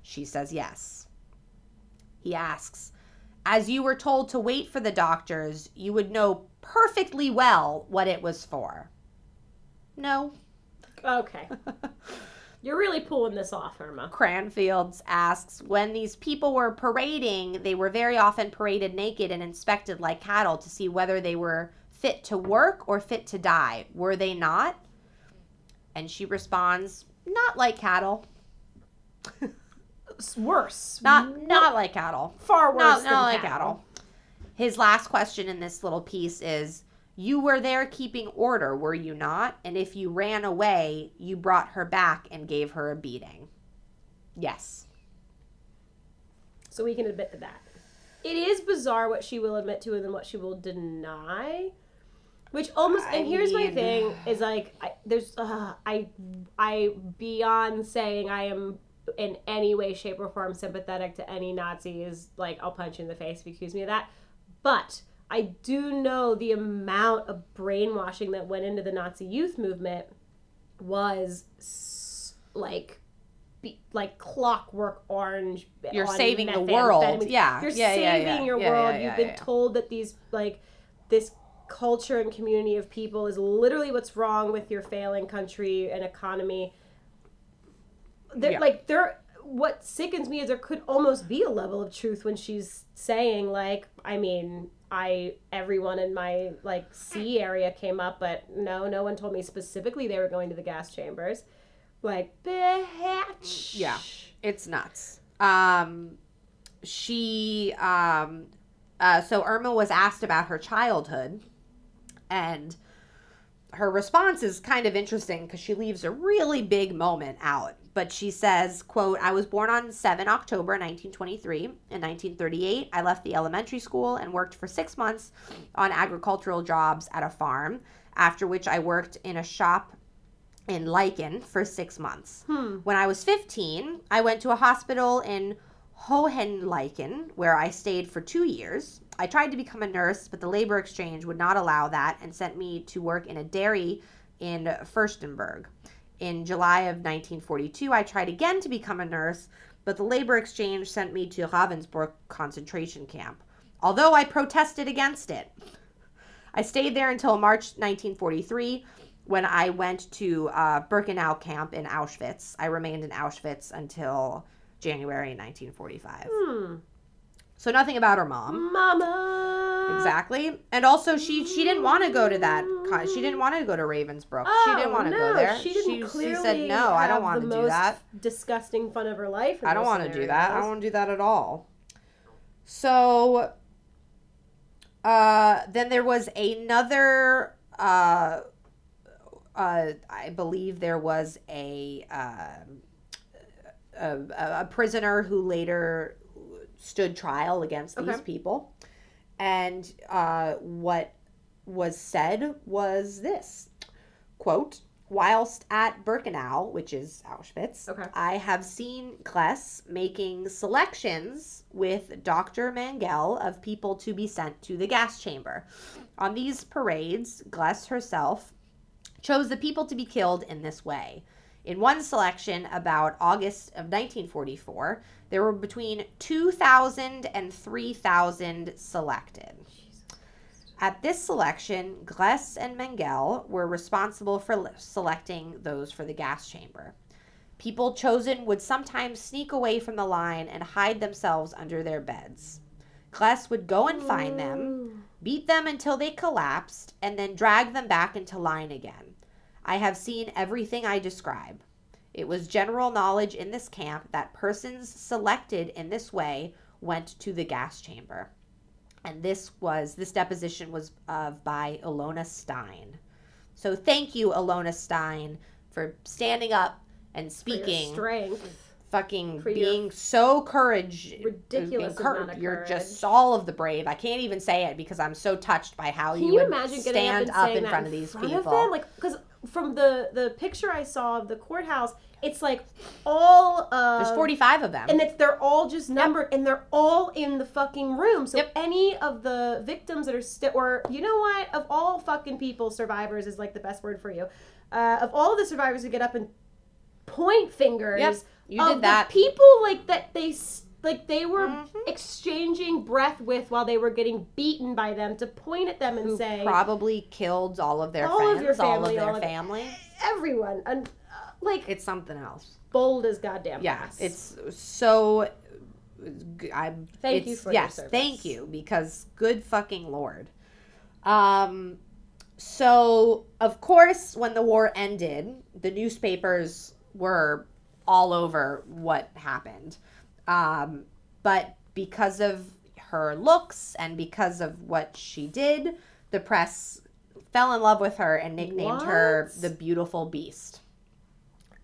She says yes. He asks, as you were told to wait for the doctors, you would know perfectly well what it was for. No. Okay. You're really pulling this off, Irma. Cranfields asks, when these people were parading, they were very often paraded naked and inspected like cattle to see whether they were fit to work or fit to die. Were they not? And she responds, not like cattle. It's worse. Not not like cattle. far worse No, than not like cattle. cattle. His last question in this little piece is You were there keeping order, were you not? And if you ran away, you brought her back and gave her a beating. Yes. So we can admit to that. It is bizarre what she will admit to and then what she will deny. Which almost I and here's my thing is like I, there's uh, I I beyond saying I am in any way shape or form sympathetic to any Nazis. like I'll punch you in the face if you accuse me of that. But I do know the amount of brainwashing that went into the Nazi youth movement was like be, like clockwork orange You're saving the world. Yeah. you're Yeah, saving yeah. your Yeah, world yeah, yeah, you've been told that these like this culture and community of people is literally what's wrong with your failing country and economy they're Yeah. like there what sickens me is there could almost be a level of truth when she's saying like i mean i everyone in my like c area came up but no no one told me specifically they were going to the gas chambers like bitch Yeah. It's nuts. Um, she, um, uh, so Irma was asked about her childhood, and her response is kind of interesting because she leaves a really big moment out. But she says, quote, I was born on 7 October 1923. In 1938, I left the elementary school and worked for six months on agricultural jobs at a farm, after which I worked in a shop in Lychen for six months. Hmm. When I was 15, I went to a hospital in Hohenlychen where I stayed for two years. I tried to become a nurse, but the labor exchange would not allow that and sent me to work in a dairy in Furstenberg. In July of 1942, I tried again to become a nurse, but the labor exchange sent me to Ravensbrück concentration camp, although I protested against it. I stayed there until March 1943 when I went to uh, Birkenau camp in Auschwitz. I remained in Auschwitz until January 1945. Hmm. So nothing about her mom. mama Exactly. And also she she didn't want to go to that con- she didn't want to go to Ravensbrück. she didn't want to no, go there. She didn't she, clearly said no, I don't want the to do most that. Disgusting fun of her life. I don't want to do that. I don't want to do that at all. So uh then there was another uh uh I believe there was a um a, a, a prisoner who later stood trial against these people. And uh what was said was this quote whilst at birkenau which is auschwitz Okay. i have seen Grese making selections with dr mangel of people to be sent to the gas chamber on these parades Grese herself chose the people to be killed in this way in one selection about august of 1944 there were between 2000 and 3000 selected at this selection, Grese and Mengel were responsible for le- selecting those for the gas chamber. People chosen would sometimes sneak away from the line and hide themselves under their beds. Grese would go and find them, beat them until they collapsed, and then drag them back into line again. I have seen everything I describe. It was general knowledge in this camp that persons selected in this way went to the gas chamber and this was this deposition was of by Ilona Stein. So thank you, Ilona Stein, for standing up and speaking, strength. fucking for being so courage, uh, ridiculous being amount of You're just all of the brave. I can't even say it because I'm so touched by how Can you, you, would imagine getting stand up, saying in front of these front people. Of them? Like, because from the the picture I saw of the courthouse, it's like all uh, There's 45 of them. and it's they're all just numbered, and they're all in the fucking room. So Yep. any of the victims that are still, or you know what, of all fucking people, survivors is like the best word for you. Uh, of all the survivors who get up and point fingers, Yep, you of did the that. people like that they s- like they were Mhm. exchanging breath with while they were getting beaten by them to point at them and who say probably killed all of their All of friends, your all of family, their all of- everyone. And uh, like It's something else. bold as goddamn yeah it's so i'm Thank you for your yes thank you because good fucking lord. Um so of course when the war ended the newspapers were all over what happened um but because of her looks and because of what she did the press fell in love with her and nicknamed her the beautiful beast.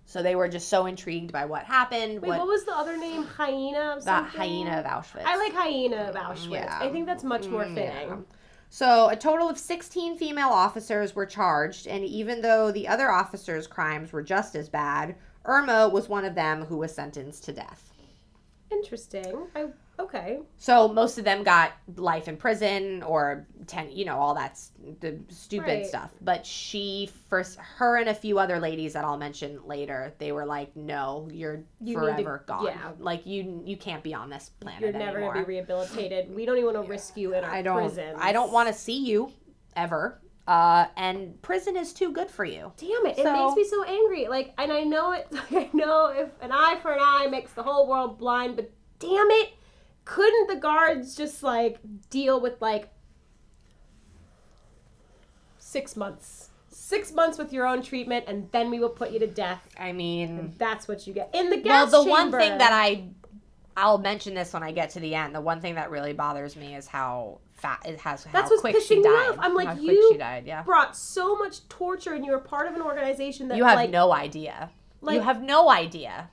So they were just so intrigued by what happened. Wait, what, was the other name? Hyena of that something? hyena of Auschwitz. I like hyena of Auschwitz. Yeah. I think that's much more fitting. yeah. So, a total of 16 female officers were charged, and even though the other officers' crimes were just as bad, Irma was one of them who was sentenced to death. Interesting. I okay. So, most of them got life in prison or 10, you know, all that's the stupid Right. stuff. But she, first, her and a few other ladies that I'll mention later, they were like, no, you're You need to- forever gone. yeah. Like, you you can't be on this planet You're never anymore. gonna be rehabilitated. We don't even want to risk you in our I don't. prisons. I don't want to see you ever. Uh, and prison is too good for you. Damn it! It makes me so angry. Like, and I know it. I know if an eye for an eye makes the whole world blind, but damn it, couldn't the guards just like deal with like six months, six months with your own treatment, and then we will put you to death. I mean, That's what you get in the gas well, the one thing that I, I'll mention this when I get to the end. The one thing that really bothers me is how fat it has. How That's what's quick she pissing me died. off. I'm like, how you she died. Yeah. brought so much torture, and you were part of an organization that You have like no idea. Like, you have no idea.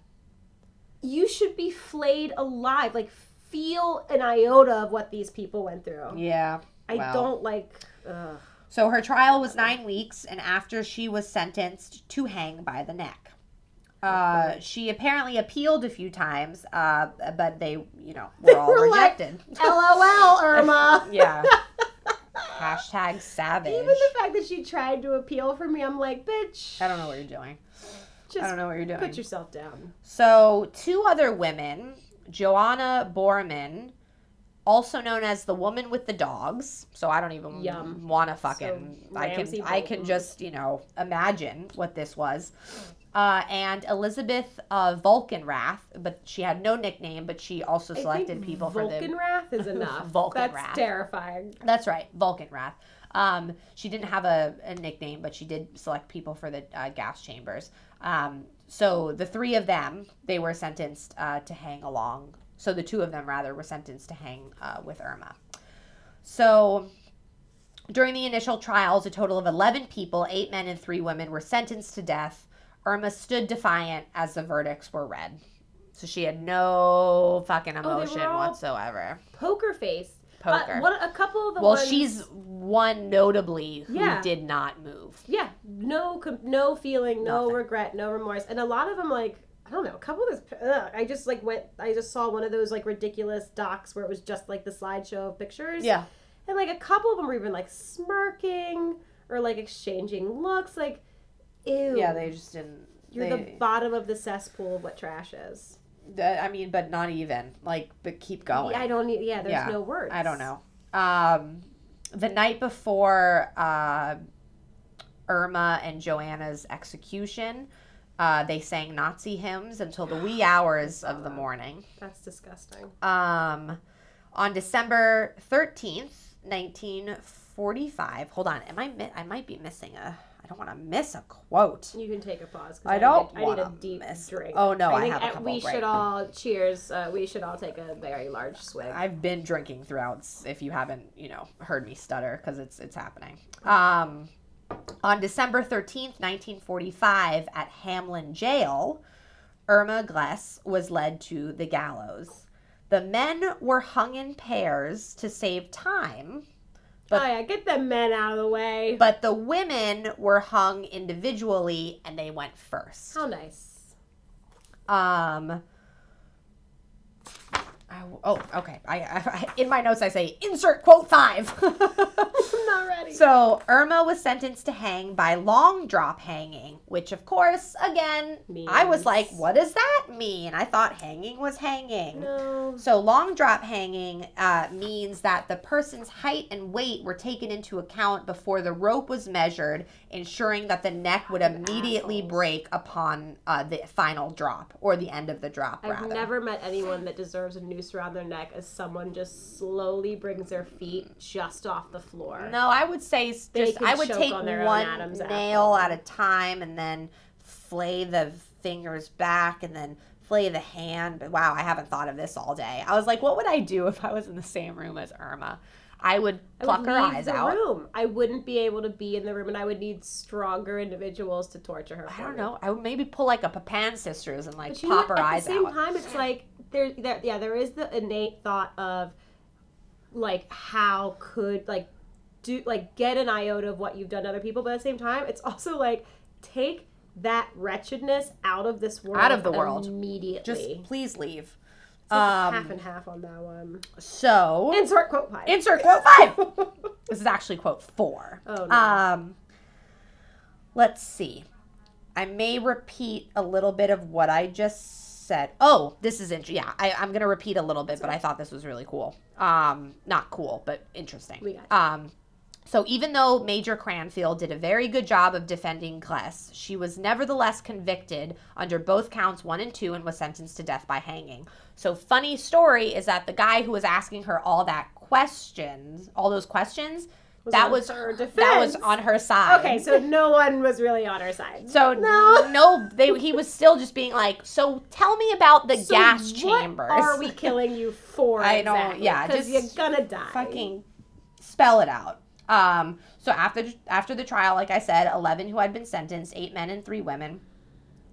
you should be flayed alive. Like, feel an iota of what these people went through. Yeah. I well. don't like. Ugh. So her trial was nine weeks, and after she was sentenced to hang by the neck. Uh, she apparently appealed a few times, uh, but they, you know, were all were like, rejected. LOL, Irma. yeah. Hashtag savage. Even the fact that she tried to appeal for me, I'm like, bitch. I don't know what you're doing. I don't know what you're doing. put yourself down. So, two other women, Joanna Bormann, also known as the woman with the dogs. So I don't even Yum. to fucking. So, I can. I can just you know imagine what this was. Uh, and Elizabeth uh, Volkenrath, but she had no nickname, but she also selected people for the Vulcanwrath is enough. Vulcanwrath. That's terrifying. That's right, Vulcan Wrath. Um, she didn't have a, a nickname, but she did select people for the uh, gas chambers. Um, so the three of them, they were sentenced uh, to hang along. So the two of them, rather, were sentenced to hang uh, with Irma. So during the initial trials, a total of 11 people, eight men and three women, were sentenced to death. Irma stood defiant as the verdicts were read. So she had no fucking Oh, emotion all- whatsoever. Poker face. Poker. Uh, what a couple of the Well, ones- she's one notably who Yeah. did not move. yeah, no, no feeling, no Nothing. regret, no remorse, and a lot of them like. I don't know. A couple of those. ugh, I just like went. I just saw one of those like ridiculous docs where it was just like the slideshow of pictures. Yeah. And like a couple of them were even like smirking or like exchanging looks. Like, ew. Yeah, they just didn't. You're they, the bottom of the cesspool of what trash is. I mean, but not even. Like, but keep going. I don't need. Yeah, there's Yeah, no words. I don't know. Um, the night before uh, Irma and Joanna's execution, uh, they sang Nazi hymns until the wee hours of the morning. That's disgusting. Um, on December 13th, 1945. Hold on. Am I mi- I might be missing a I don't want to miss a quote. You can take a pause. 'cause I don't Need, I need a deep miss- drink. Oh, no, I think have a couple we break. should all cheers. Uh, we should all take a very large swig. I've been drinking throughout if you haven't, you know, heard me stutter cuz it's it's happening. Um on December 13th, 1945 at Hamlin Jail, Irma Grese was led to the gallows. The men were hung in pairs to save time, but- oh yeah, get the men out of the way. but the women were hung individually and they went first. How nice. Um. I, oh, okay. I, I in my notes I say insert quote five. I'm not ready. so Irma was sentenced to hang by long drop hanging, which of course, again, I was like, what does that mean? I thought hanging was hanging. no. So long drop hanging uh, means that the person's height and weight were taken into account before the rope was measured, ensuring that the neck would immediately break upon uh, the final drop or the end of the drop. I've rather. never met anyone that deserves a noose around their neck as someone just slowly brings their feet just off the floor. No, I would say They just I would take on one nail at a time and then flay the fingers back and then flay the hand. But wow, I haven't thought of this all day. I was like, what would I do if I was in the same room as Irma? I would I pluck would her eyes out. Room. I wouldn't be able to be in the room, and I would need stronger individuals to torture her. I don't me. know. I would maybe pull like a Papin sisters and like you know pop what? her At eyes the same out. time, it's like there, there, yeah, there is the innate thought of like how could like do like get an iota of what you've done to other people, but at the same time, it's also like take that wretchedness out of this world, Out of the world. immediately. Just please leave. Um, half and half on that one. So Insert quote five. insert quote five. this is actually quote four. Oh, no. Um, let's see. I may repeat a little bit of what I just said. Oh, this is interesting. Yeah, I, I'm gonna repeat a little bit, but I thought this was really cool. Um, not cool, but interesting. We got Um, so even though Major Cranfield did a very good job of defending Grese, she was nevertheless convicted under both counts one and two and was sentenced to death by hanging. So funny story is that the guy who was asking her all that questions, all those questions, that was her defense. that was on her side. Okay, so no one was really on her side. So No. no, they he was still just being like, so tell me about the So gas what chambers. are we killing you for? I don't- exactly? yeah, because just you're gonna die. fucking spell it out. Um, so after after the trial, like I said, eleven who had been sentenced, eight men and three women,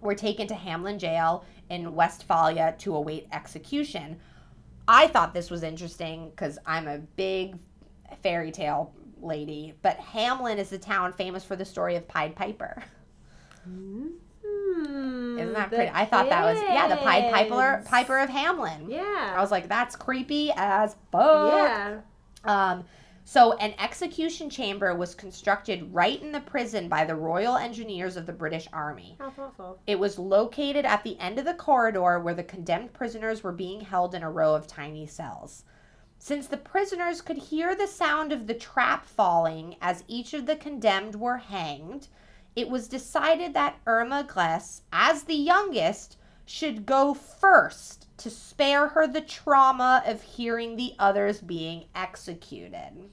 were taken to Hamlin Jail in Westphalia to await execution. I thought this was interesting because I'm a big fairy tale lady, but Hamlin is the town famous for the story of Pied Piper. Hmm, Isn't that pretty? I thought that was yeah, the Pied Piper. Piper of Hamlin. Yeah. I was like, that's creepy as fuck. yeah. Um, so an execution chamber was constructed right in the prison by the Royal Engineers of the British Army. How thoughtful. It was located at the end of the corridor where the condemned prisoners were being held in a row of tiny cells. Since the prisoners could hear the sound of the trap falling as each of the condemned were hanged, it was decided that Irma Grese, as the youngest, should go first to spare her the trauma of hearing the others being executed.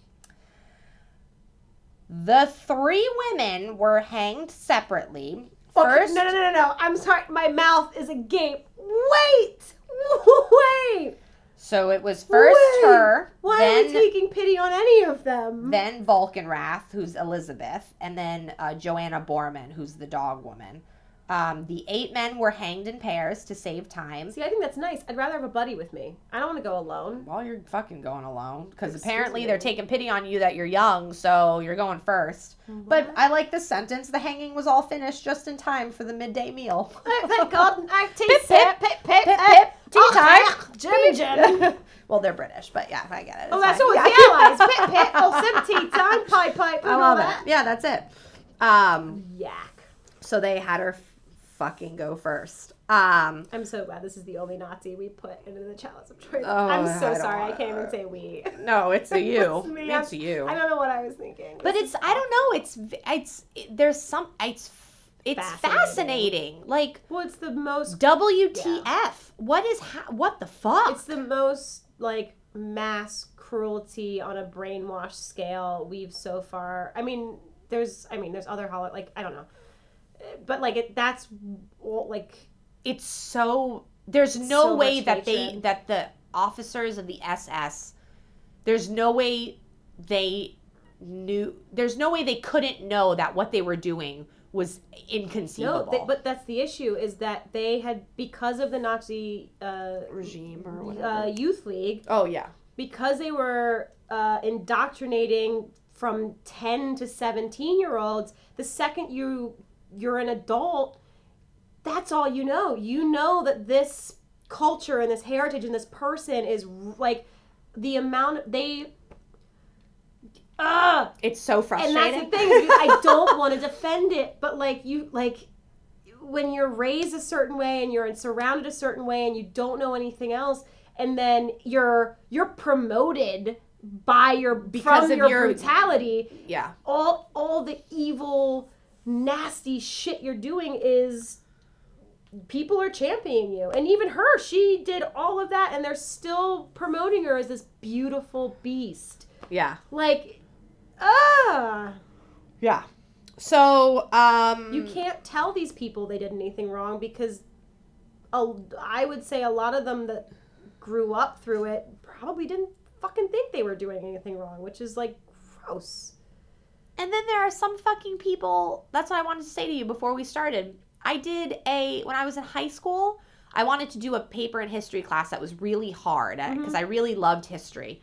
The three women were hanged separately. Okay, First, no, no, no, no, no. I'm sorry. My mouth is agape. Wait. Wait. so it was first Wait. her, Why are then we taking pity on any of them? then Volkenrath, who's Elizabeth, and then uh, Joanna Bormann, who's the dog woman. Um, the eight men were hanged in pairs to save time. See, I think that's nice. I'd rather have a buddy with me. I don't want to go alone. Well, you're fucking going alone because apparently me. they're taking pity on you that you're young, so you're going first. But I like the sentence: the hanging was all finished just in time for the midday meal. Thank thank God. I Pip, pip, it. Pip, pip, pip, pip, tea Oh, time. heck, Jimmy Jim. well, they're British, but yeah, I get it. Oh, that's all Yeah. the allies. Pip, pip. Oh, sim tea time. Pipe, pipe. I love it. Yeah, that's it. Um, Yak. so they had her fucking go first. Um, I'm so glad this is the only Nazi we put into the chalice of choice. Oh, I'm so don't sorry. I can't even say we. no, it's a you. It's. It's you. I don't know what I was thinking. But This it's I don't know. It's it's it, there's some it's it's Fascinating. fascinating. Like Well, it's the most. WTF? What is ha- what the fuck? It's the most like mass cruelty on a brainwash scale we've so far. I mean, there's. I mean, there's other holo. Like I don't know, but like it. That's like it's so there's no So way that they that the officers of the SS there's no way they knew there's no way they couldn't know that what they were doing was inconceivable no. They, but that's the issue is that they had because of the Nazi uh, regime or uh, youth league oh yeah because they were uh, indoctrinating from 10 to 17 year olds the second you you're an adult that's all you know you know that this culture and this heritage and this person is like the amount they ah it's so frustrating. and that's the thing I don't want to defend it, but like you like when you're raised a certain way and you're surrounded a certain way and you don't know anything else, and then you're you're promoted by your Because from of your, your- brutality. yeah All all the evil, nasty shit you're doing is people are championing you. And even her she did all of that and they're still promoting her as this beautiful beast. Yeah. Like ah yeah. So um You can't tell these people they did anything wrong because a, I would say a lot of them that grew up through it probably didn't fucking think they were doing anything wrong, which is like gross. And then there are some fucking people. That's what I wanted to say to you before we started. I did a when I was in high school. I wanted to do a paper in history class that was really hard uh, mm-hmm. because I really loved history,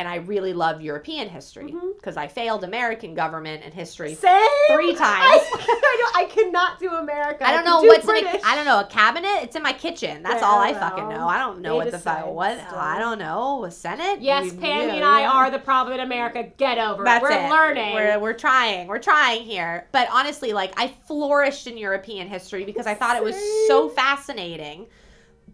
and I really love European history mm-hmm. because I failed American government and history. Same. Three times. I, I, know, I cannot do America. I don't know do what's in a. I don't know a cabinet. It's in my kitchen. That's Yeah, all I I fucking know. know. I don't know They what the fuck. What still. I don't know. A Senate. Yes, You- Pam you- and I are the problem in America. Get over That's it. We're it. learning. We're, we're trying. We're trying here. But honestly, like I flourished in European history because I thought it was so fascinating.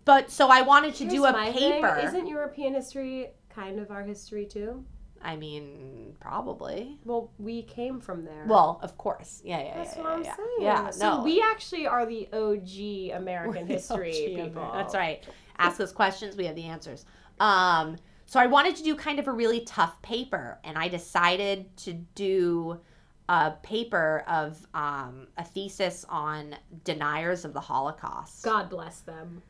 But so I wanted to do a my thing. paper. Isn't European history kind of our history too? I mean, probably. Well, we came from there. Well, of course. Yeah, yeah, that's yeah, what yeah, I'm yeah. saying. Yeah, so no. we actually are the OG American We're history OG people. That's right. Ask us questions, we have the answers. Um, so I wanted to do kind of a really tough paper, and I decided to do a paper of um, a thesis on deniers of the Holocaust. God bless them.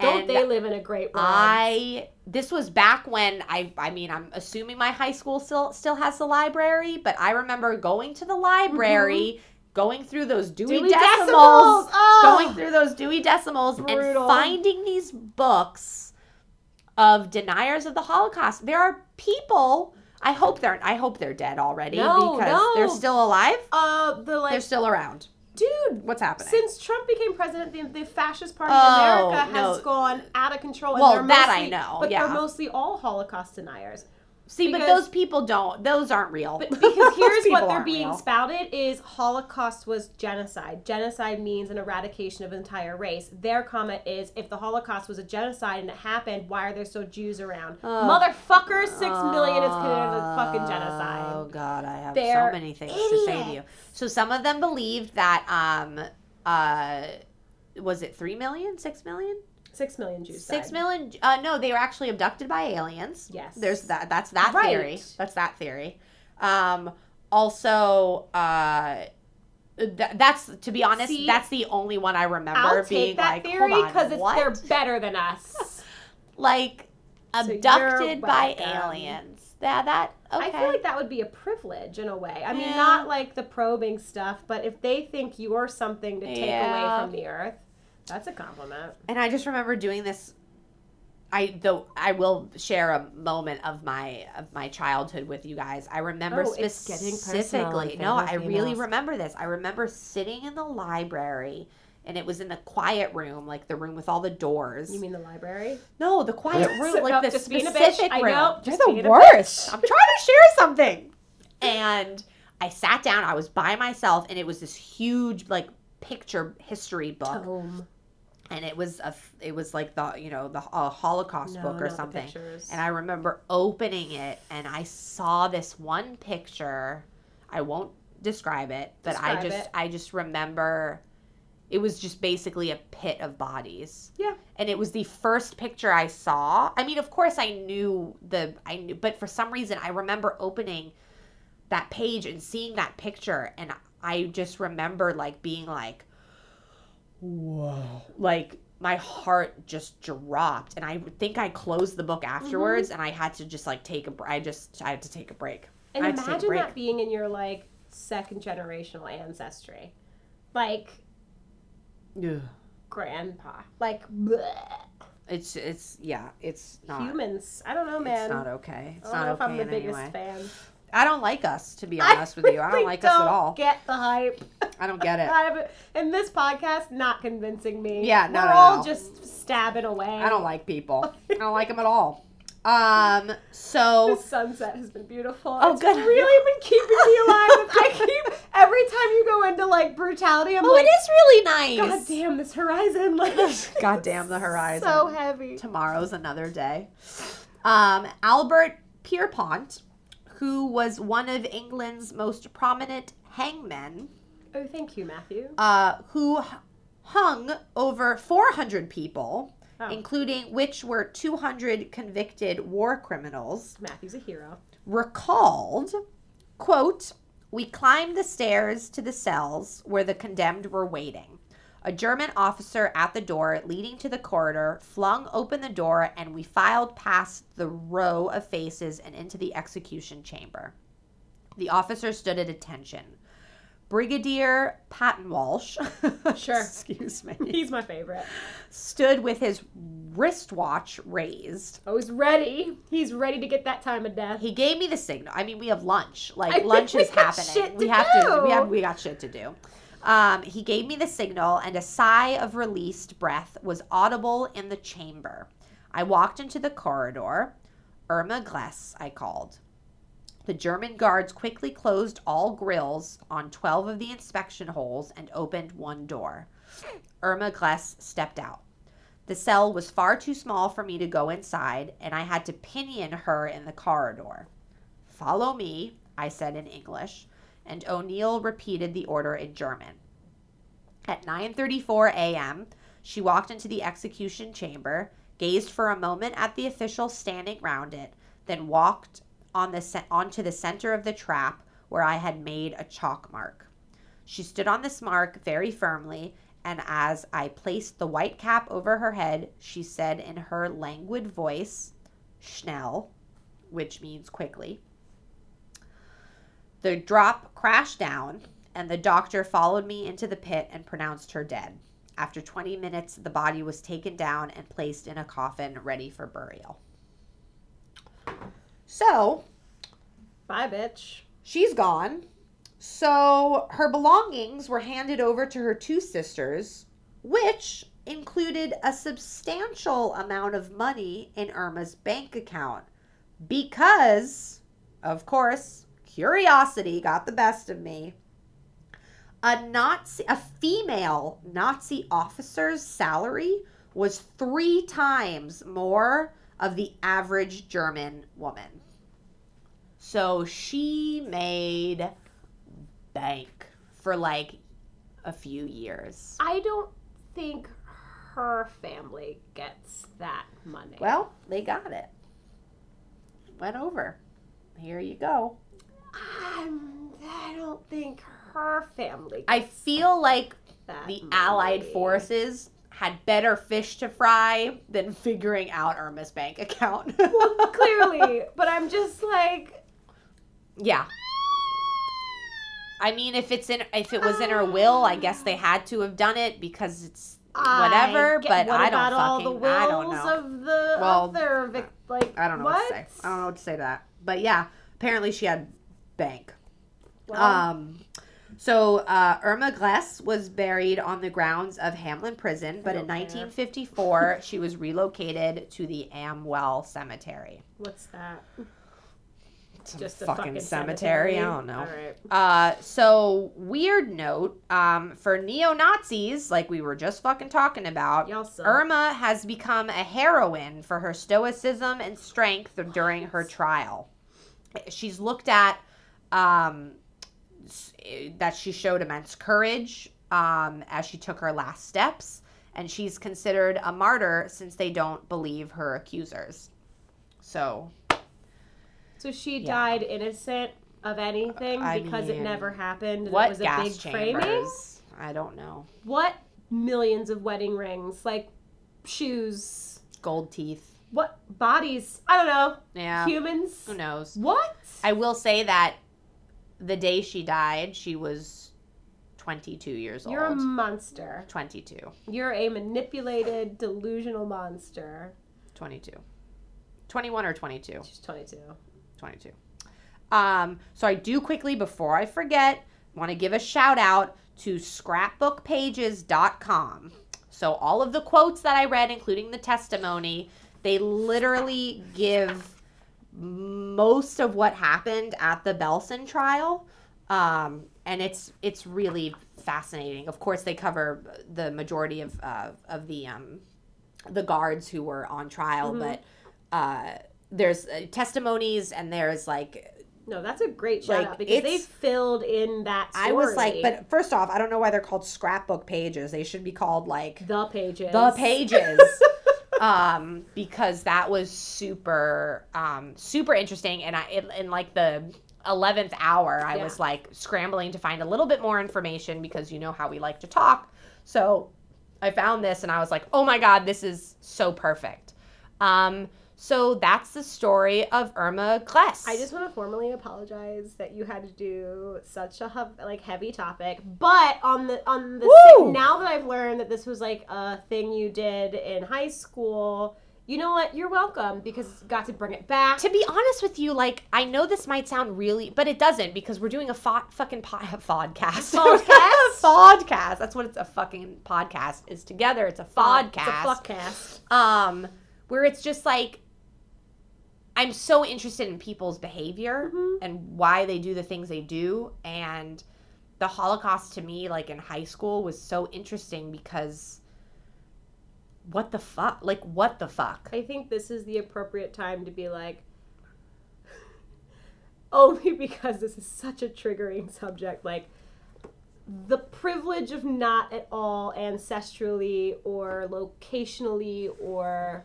Don't And they live in a great world? I this was back when I I mean I'm assuming my high school still still has the library, but I remember going to the library, going through those Dewey, Dewey decimals, Decimals! Oh! going through those Dewey decimals and finding these books of deniers of the Holocaust. There are people. I hope they're I hope they're dead already No, because no. they're still alive. uh, the They're still around. Dude. What's happening? Since Trump became president, the, the fascist party Oh, in America has no. gone out of control. And Well, they're that I know, But yeah. they're mostly all Holocaust deniers. See, but those people don't. Those aren't real. But because here's what they're being real. spouted is Holocaust was genocide. Genocide means an eradication of an entire race. Their comment is if the Holocaust was a genocide and it happened, why are there still Jews around? Ugh. Motherfucker, six million is considered a fucking genocide. Oh God, I have They're so many things to say to you. So some of them believed that um uh was it three million, six million, Six million Jews. six died. million? Uh, no, they were actually abducted by aliens. Yes. There's that. That's that Right. theory. That's that theory. Um, also, uh. Th- that's to be honest. See, that's the only one I remember I'll being like, theory because they're better than us. like So abducted by aliens. Yeah, that okay. I feel like that would be a privilege in a way. I mean, Yeah. not like the probing stuff, but if they think you're something to take Yeah. away from the earth, that's a compliment. and I just remember doing this. I though I will share a moment of my of my childhood with you guys. I remember Oh, specifically. No, I really remember this. I remember sitting in the library. And it was in the quiet room, like the room with all the doors. You mean the library? no, the quiet room, So- like no, the just being a bitch. specific I room. know, You're the worst. I'm trying to share something. And I sat down. I was by myself, and it was this huge, like, picture history book Tome. And it was a it was like the you know the a holocaust No, book or something. and i remember opening it and i saw this one picture. I won't describe it but i just it. i just remember it was just basically a pit of bodies. Yeah. and it was the first picture i saw. I mean of course i knew the i knew but for some reason i remember opening that page and seeing that picture and i just remember like being like whoa like my heart just dropped and i think i closed the book afterwards mm-hmm. and i had to just like take a i just i had to take a break And I had to take a imagine break. that being in your like second generational ancestry. Like yeah grandpa. Like bleh. it's it's yeah it's not humans. I don't know, man. it's not okay it's I don't not know if okay I'm the biggest any way. fan. I don't like us to be honest with you i don't like us at all Get the hype. i don't get it in this podcast, not convincing me. Yeah, no, we're no, all no. just stabbing away. i don't like people i don't like them at all um so The sunset has been beautiful. Oh, it's good. really been keeping me alive. I keep every time you go into like brutality, I'm oh like, it is really nice God damn this horizon! Like, God damn the horizon. So heavy. tomorrow's another day. Um, Albert Pierrepoint, who was one of England's most prominent hangmen, Oh, thank you, Matthew. uh, who hung over 400 people, Oh. including which were 200 convicted war criminals, Matthew's a hero. recalled, quote, we climbed the stairs to the cells where the condemned were waiting. A German officer at the door leading to the corridor flung open the door, and we filed past the row of faces and into the execution chamber. The officer stood at attention. Brigadier Paton-Walsh, Sure. excuse me, He's my favorite. stood with his wristwatch raised. Oh, he's ready. He's ready to get that time of death. He gave me the signal. I mean, we have lunch. Like I lunch is happening. we have to. We have. We got shit to do. Um, he gave me the signal, and a sigh of released breath was audible in the chamber. I walked into the corridor. Irma Grese, I called. The German guards quickly closed all grills on 12 of the inspection holes and opened one door. Irma Grese stepped out. The cell was far too small for me to go inside, and I had to pinion her in the corridor. Follow me, I said in English, and O'Neill repeated the order in German. At 9:34 a.m., she walked into the execution chamber, gazed for a moment at the officials standing round it, then walked on the onto the center of the trap where I had made a chalk mark. She stood on this mark very firmly, and as I placed the white cap over her head, she said in her languid voice, Schnell, which means quickly. The drop crashed down, and the doctor followed me into the pit and pronounced her dead. After 20 minutes, the body was taken down and placed in a coffin ready for burial. So, Bye, bitch. she's gone. So her belongings were handed over to her two sisters, which included a substantial amount of money in Irma's bank account because, of course, curiosity got the best of me. A Nazi, a female Nazi officer's salary was three times more of the average German woman. So she made bank for like a few years. I don't think her family gets that money. Well, they got it. Went over. Here you go. I'm, I don't think her family. I feel like the money. Allied forces had better fish to fry than figuring out Irma's bank account. Well, clearly, but I'm just like, yeah. I mean, if it's in, if it was in her will, I guess they ah. had to have done it because it's whatever. I get- but what I don't about all fucking, the wills I don't know. of the Well, other like I don't know what? what to say. I don't know what to say to that. But yeah, apparently she had bank. Well, Um, so uh, Irma Grese was buried on the grounds of Hameln Prison, but in 1954 she was relocated to the Am Wehl Cemetery. what's that? Some Just a fucking, fucking cemetery. cemetery. I don't know. All right. Uh, so weird note um, for neo Nazis, like we were just fucking talking about. Irma has become a heroine for her stoicism and strength during her trial. She's looked at um, that she showed immense courage um, as she took her last steps, and she's considered a martyr since they don't believe her accusers. So, So she Yeah. died innocent of anything I because it never happened. what it was a gas big chambers? framing. I don't know. What millions of wedding rings, like shoes, Gold teeth. what bodies? I don't know. Yeah. Humans. Who knows? What? I will say that the day she died, she was 22 years old. You're a monster. 22. You're a manipulated, delusional monster. 22. 21 or 22. She's 22. 22. Um, so I do quickly, before I forget, want to give a shout out to scrapbookpages.com. So all of the quotes that I read, including the testimony, they literally give most of what happened at the Belsen trial. Um, and it's it's really fascinating. Of course, they cover the majority of uh, of the um, the guards who were on trial, Mhm. but uh, there's uh, testimonies and there's like No, that's a great shout Like, out because they filled in that story. I was like, but first off, I don't know why they're called scrapbook pages. They should be called like the pages. the pages. Um, because that was super, um, super interesting. And I, in, in like the 11th hour, I Yeah. was like scrambling to find a little bit more information because you know how we like to talk. So I found this and I was like, oh my god, this is so perfect. Um, so that's the story of Irma Grese. I just want to formally apologize that you had to do such a like heavy topic, but on the on the si- now that I've learned that this was like a thing you did in high school, you know what? You're welcome because got to bring it back. to be honest with you, like I know this might sound really, but it doesn't because we're doing a fo- fucking po- podcast. Podcast? podcast. That's what it's a fucking podcast is together. It's a podcast. It's a fuckcast. um where it's just like i'm so interested in people's behavior Mhm. and why they do the things they do and the holocaust to me like in high school was so interesting because what the fuck like what the fuck I think this is the appropriate time to be like, only because this is such a triggering subject. Like, the privilege of not at all ancestrally or locationally or.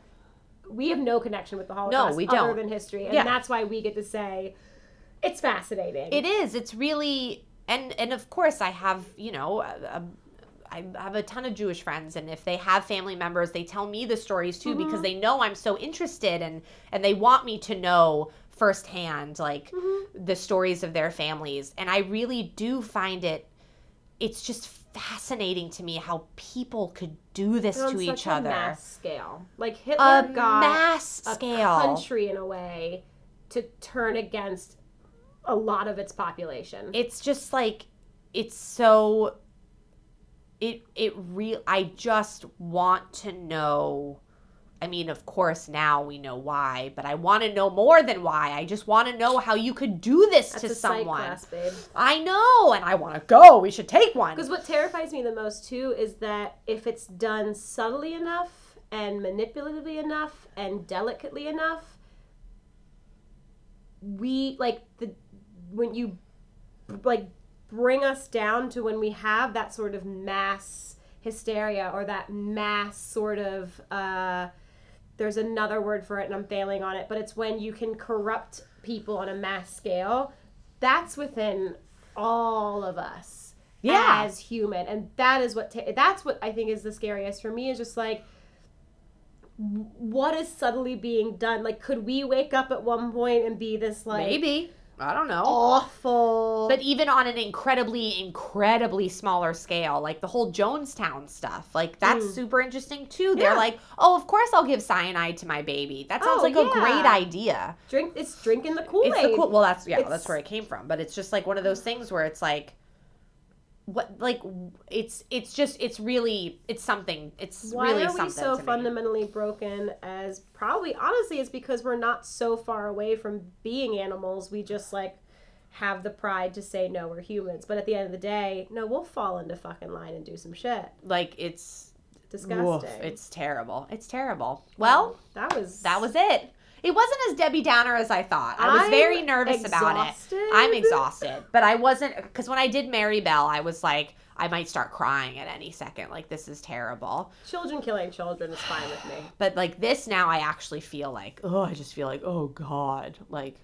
We have no connection with the Holocaust no, we other don't. other than history. And Yeah. that's why we get to say it's fascinating. it is it's really and and of course i have you know a, a, I have a ton of Jewish friends, and if they have family members, they tell me the stories too because mm-hmm. they know I'm so interested and and they want me to know firsthand like mm-hmm. the stories of their families. And I really do find it it's just fascinating to me how people could do this on to such each a other. mass scale. Like Hitler A got mass a scale. country in a way to turn against a lot of its population. it's just like it's so it it real i just want to know i mean of course now we know why but i want to know more than why. I just want to know how you could do this That's to someone. class, babe. i know and i want to go. We should take one. Because what terrifies me the most too is that if it's done subtly enough and manipulatively enough and delicately enough, we like the when you like bring us down to when we have that sort of mass hysteria or that mass sort of uh there's another word for it and I'm failing on it, but it's when you can corrupt people on a mass scale. That's within all of us Yeah. as human, and that is what ta- that's what I think is the scariest for me. Is just like what is subtly being done. Like, could we wake up at one point and be this like maybe i don't know awful? but even on an incredibly incredibly smaller scale like the whole jonestown stuff like that's Mm. super interesting too Yeah. they're like oh of course i'll give cyanide to my baby that sounds Oh, like a great idea drink it's drinking the Kool Aid. it's the cool well that's yeah It's- that's where it came from but it's just like one of those things where it's like what like it's it's just it's really it's something it's Why really are we something so fundamentally broken? As probably honestly, it's because we're not so far away from being animals. We just like have the pride to say no, we're humans. But at the end of the day, no, we'll fall into fucking line and do some shit. like it's Disgusting. woof, it's terrible it's terrible well that was that was it it wasn't as debbie downer as i thought. I was I'm very nervous about it. Exhausted. i'm exhausted. but i wasn't because when i did mary bell i was like i might start crying at any second. Like this is terrible. Children killing children is fine with me. but like this now i actually feel like oh i just feel like oh god. Like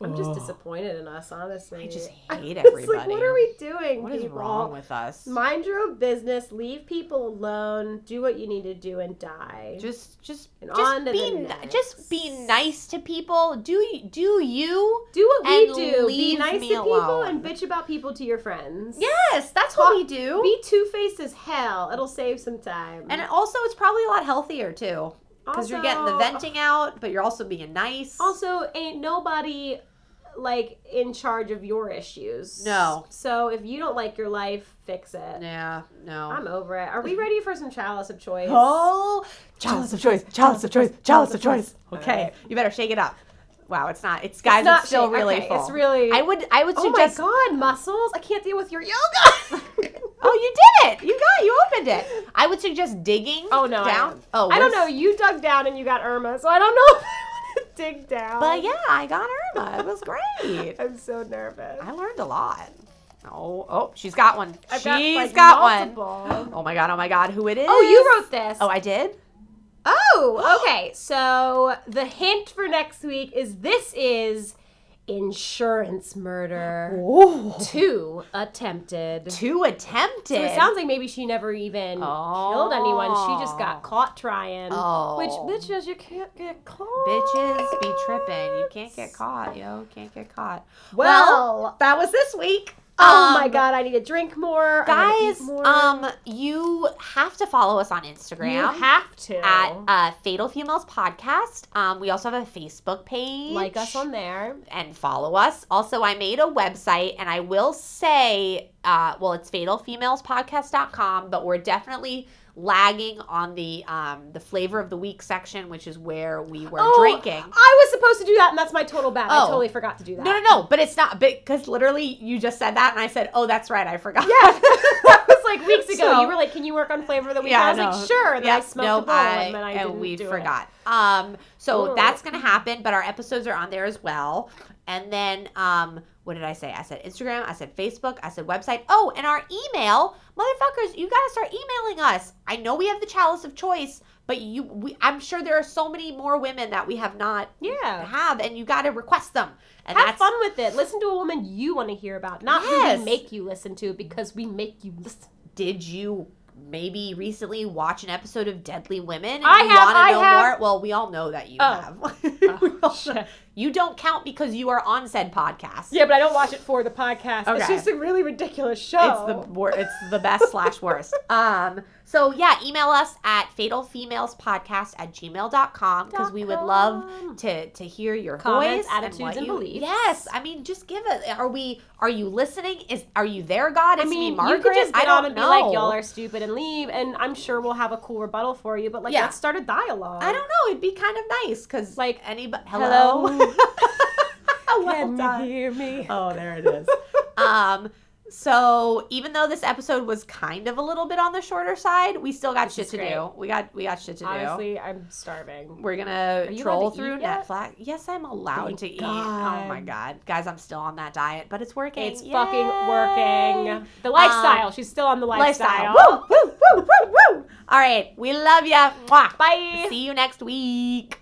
I'm just disappointed in us, honestly. I just I'm hate just Like, everybody. what are we doing? what is people? wrong with us Mind your own business. Leave people alone. Do what you need to do and die. just just And just on to be the ni- next. just be nice to people do y- do you do what we and do. Be leave nice to me people alone. and bitch about people to your friends. yes that's what we do Be two faced as hell. It'll save some time. And also, it's probably a lot healthier too, because you're getting the venting out, but you're also being nice. Also, ain't nobody like in charge of your issues. No. So if you don't like your life, fix it. yeah, no. I'm over it. Are we ready for some chalice of choice? oh, chalice of choice, chalice of choice, chalice of choice. Okay, right. you better shake it up. Wow, it's not. It's guys. It's, not still shake- really okay, full. It's really. I would. I would suggest. Oh my god, muscles! I can't deal with your yoga. oh, you did it. You got. You opened it. I would suggest digging. Oh, no, I down. don't. oh, I don't know. You dug down and you got Irma, so I don't know if I want to dig down. But yeah, I got Irma. It was great. I'm so nervous. I learned a lot. Oh, oh, she's got one. I've She's got, like, got one. Oh my god. Oh my god. Who it is? Oh, you wrote this. Oh, I did. Oh, okay. So the hint for next week is this is insurance murder. Ooh. Two attempted. Two attempted. So it sounds like maybe she never even killed anyone. She just got caught trying. Oh. Which bitches, you can't get caught. Bitches be tripping. You can't get caught, yo. Can't get caught. Well, that was this week. Oh Um, my god, I need to drink more. I wanna eat Guys, more. um, you have to follow us on Instagram. you have to at uh, Fatal Females Podcast. Um, we also have a Facebook page. like us on there. and follow us. Also, I made a website, and I will say, uh, well, it's fatalfemalespodcast.com, but we're definitely lagging on the um, the flavor of the week section, which is where we were Oh, drinking. I was supposed to do that, and that's my total bad. I Oh. totally forgot to do that. No, no, no, but it's not because literally you just said that, and I said, "Oh, that's right, I forgot." Yeah, that was like weeks ago. So- you were like, "Can you work on flavor of the week?" Yeah, I was no. like, "Sure." And then I smoked nope, a bowl, and then I and we forgot. Um, so Ooh. that's gonna happen, but our episodes are on there as well. And then, um, what did I say? I said Instagram. I said Facebook. I said website. Oh, and our email, motherfuckers, you gotta start emailing us. I know we have the chalice of choice, but you, we, I'm sure there are so many more women that we have not Yeah. have, and you gotta request them. And Have fun with it. Listen to a woman you want to hear about, not who we make you listen to because we make you listen. did you maybe recently watch an episode of Deadly Women? And I you have, I know have. more? Well, we all know that you Oh. have. We all know- shit. you don't count because you are on said podcast. Yeah, but I don't watch it for the podcast. It's just a really ridiculous show. It's the wor- it's the best slash worst. Um so yeah, email us at fatalfemalespodcast at gmail.com because we would love to to hear your Comments, voice attitudes, what and you- beliefs. Yes, I mean just give it. Are we? Are you listening? Is are you there, God? I mean, me, Margaret. you could just I get don't on and be like, "Y'all are stupid," and leave, and I'm sure we'll have a cool rebuttal for you. But like, Yeah. let's start a dialogue. I don't know. It'd be kind of nice because Like, anybody. hello? Hello. well Can done. you hear me? Oh, there it is. um, so even though this episode was kind of a little bit on the shorter side, we still got shit to great. do. We got we got shit to do. Honestly, I'm starving. We're gonna troll through? Netflix. Yes, I'm allowed Thank to eat. Oh my god, guys, I'm still on that diet, but it's working. It's fucking working. The lifestyle. Um, She's still on the lifestyle. Lifestyle. Woo, woo, woo, woo, woo. All right, we love ya. Mwah. Bye. See you next week.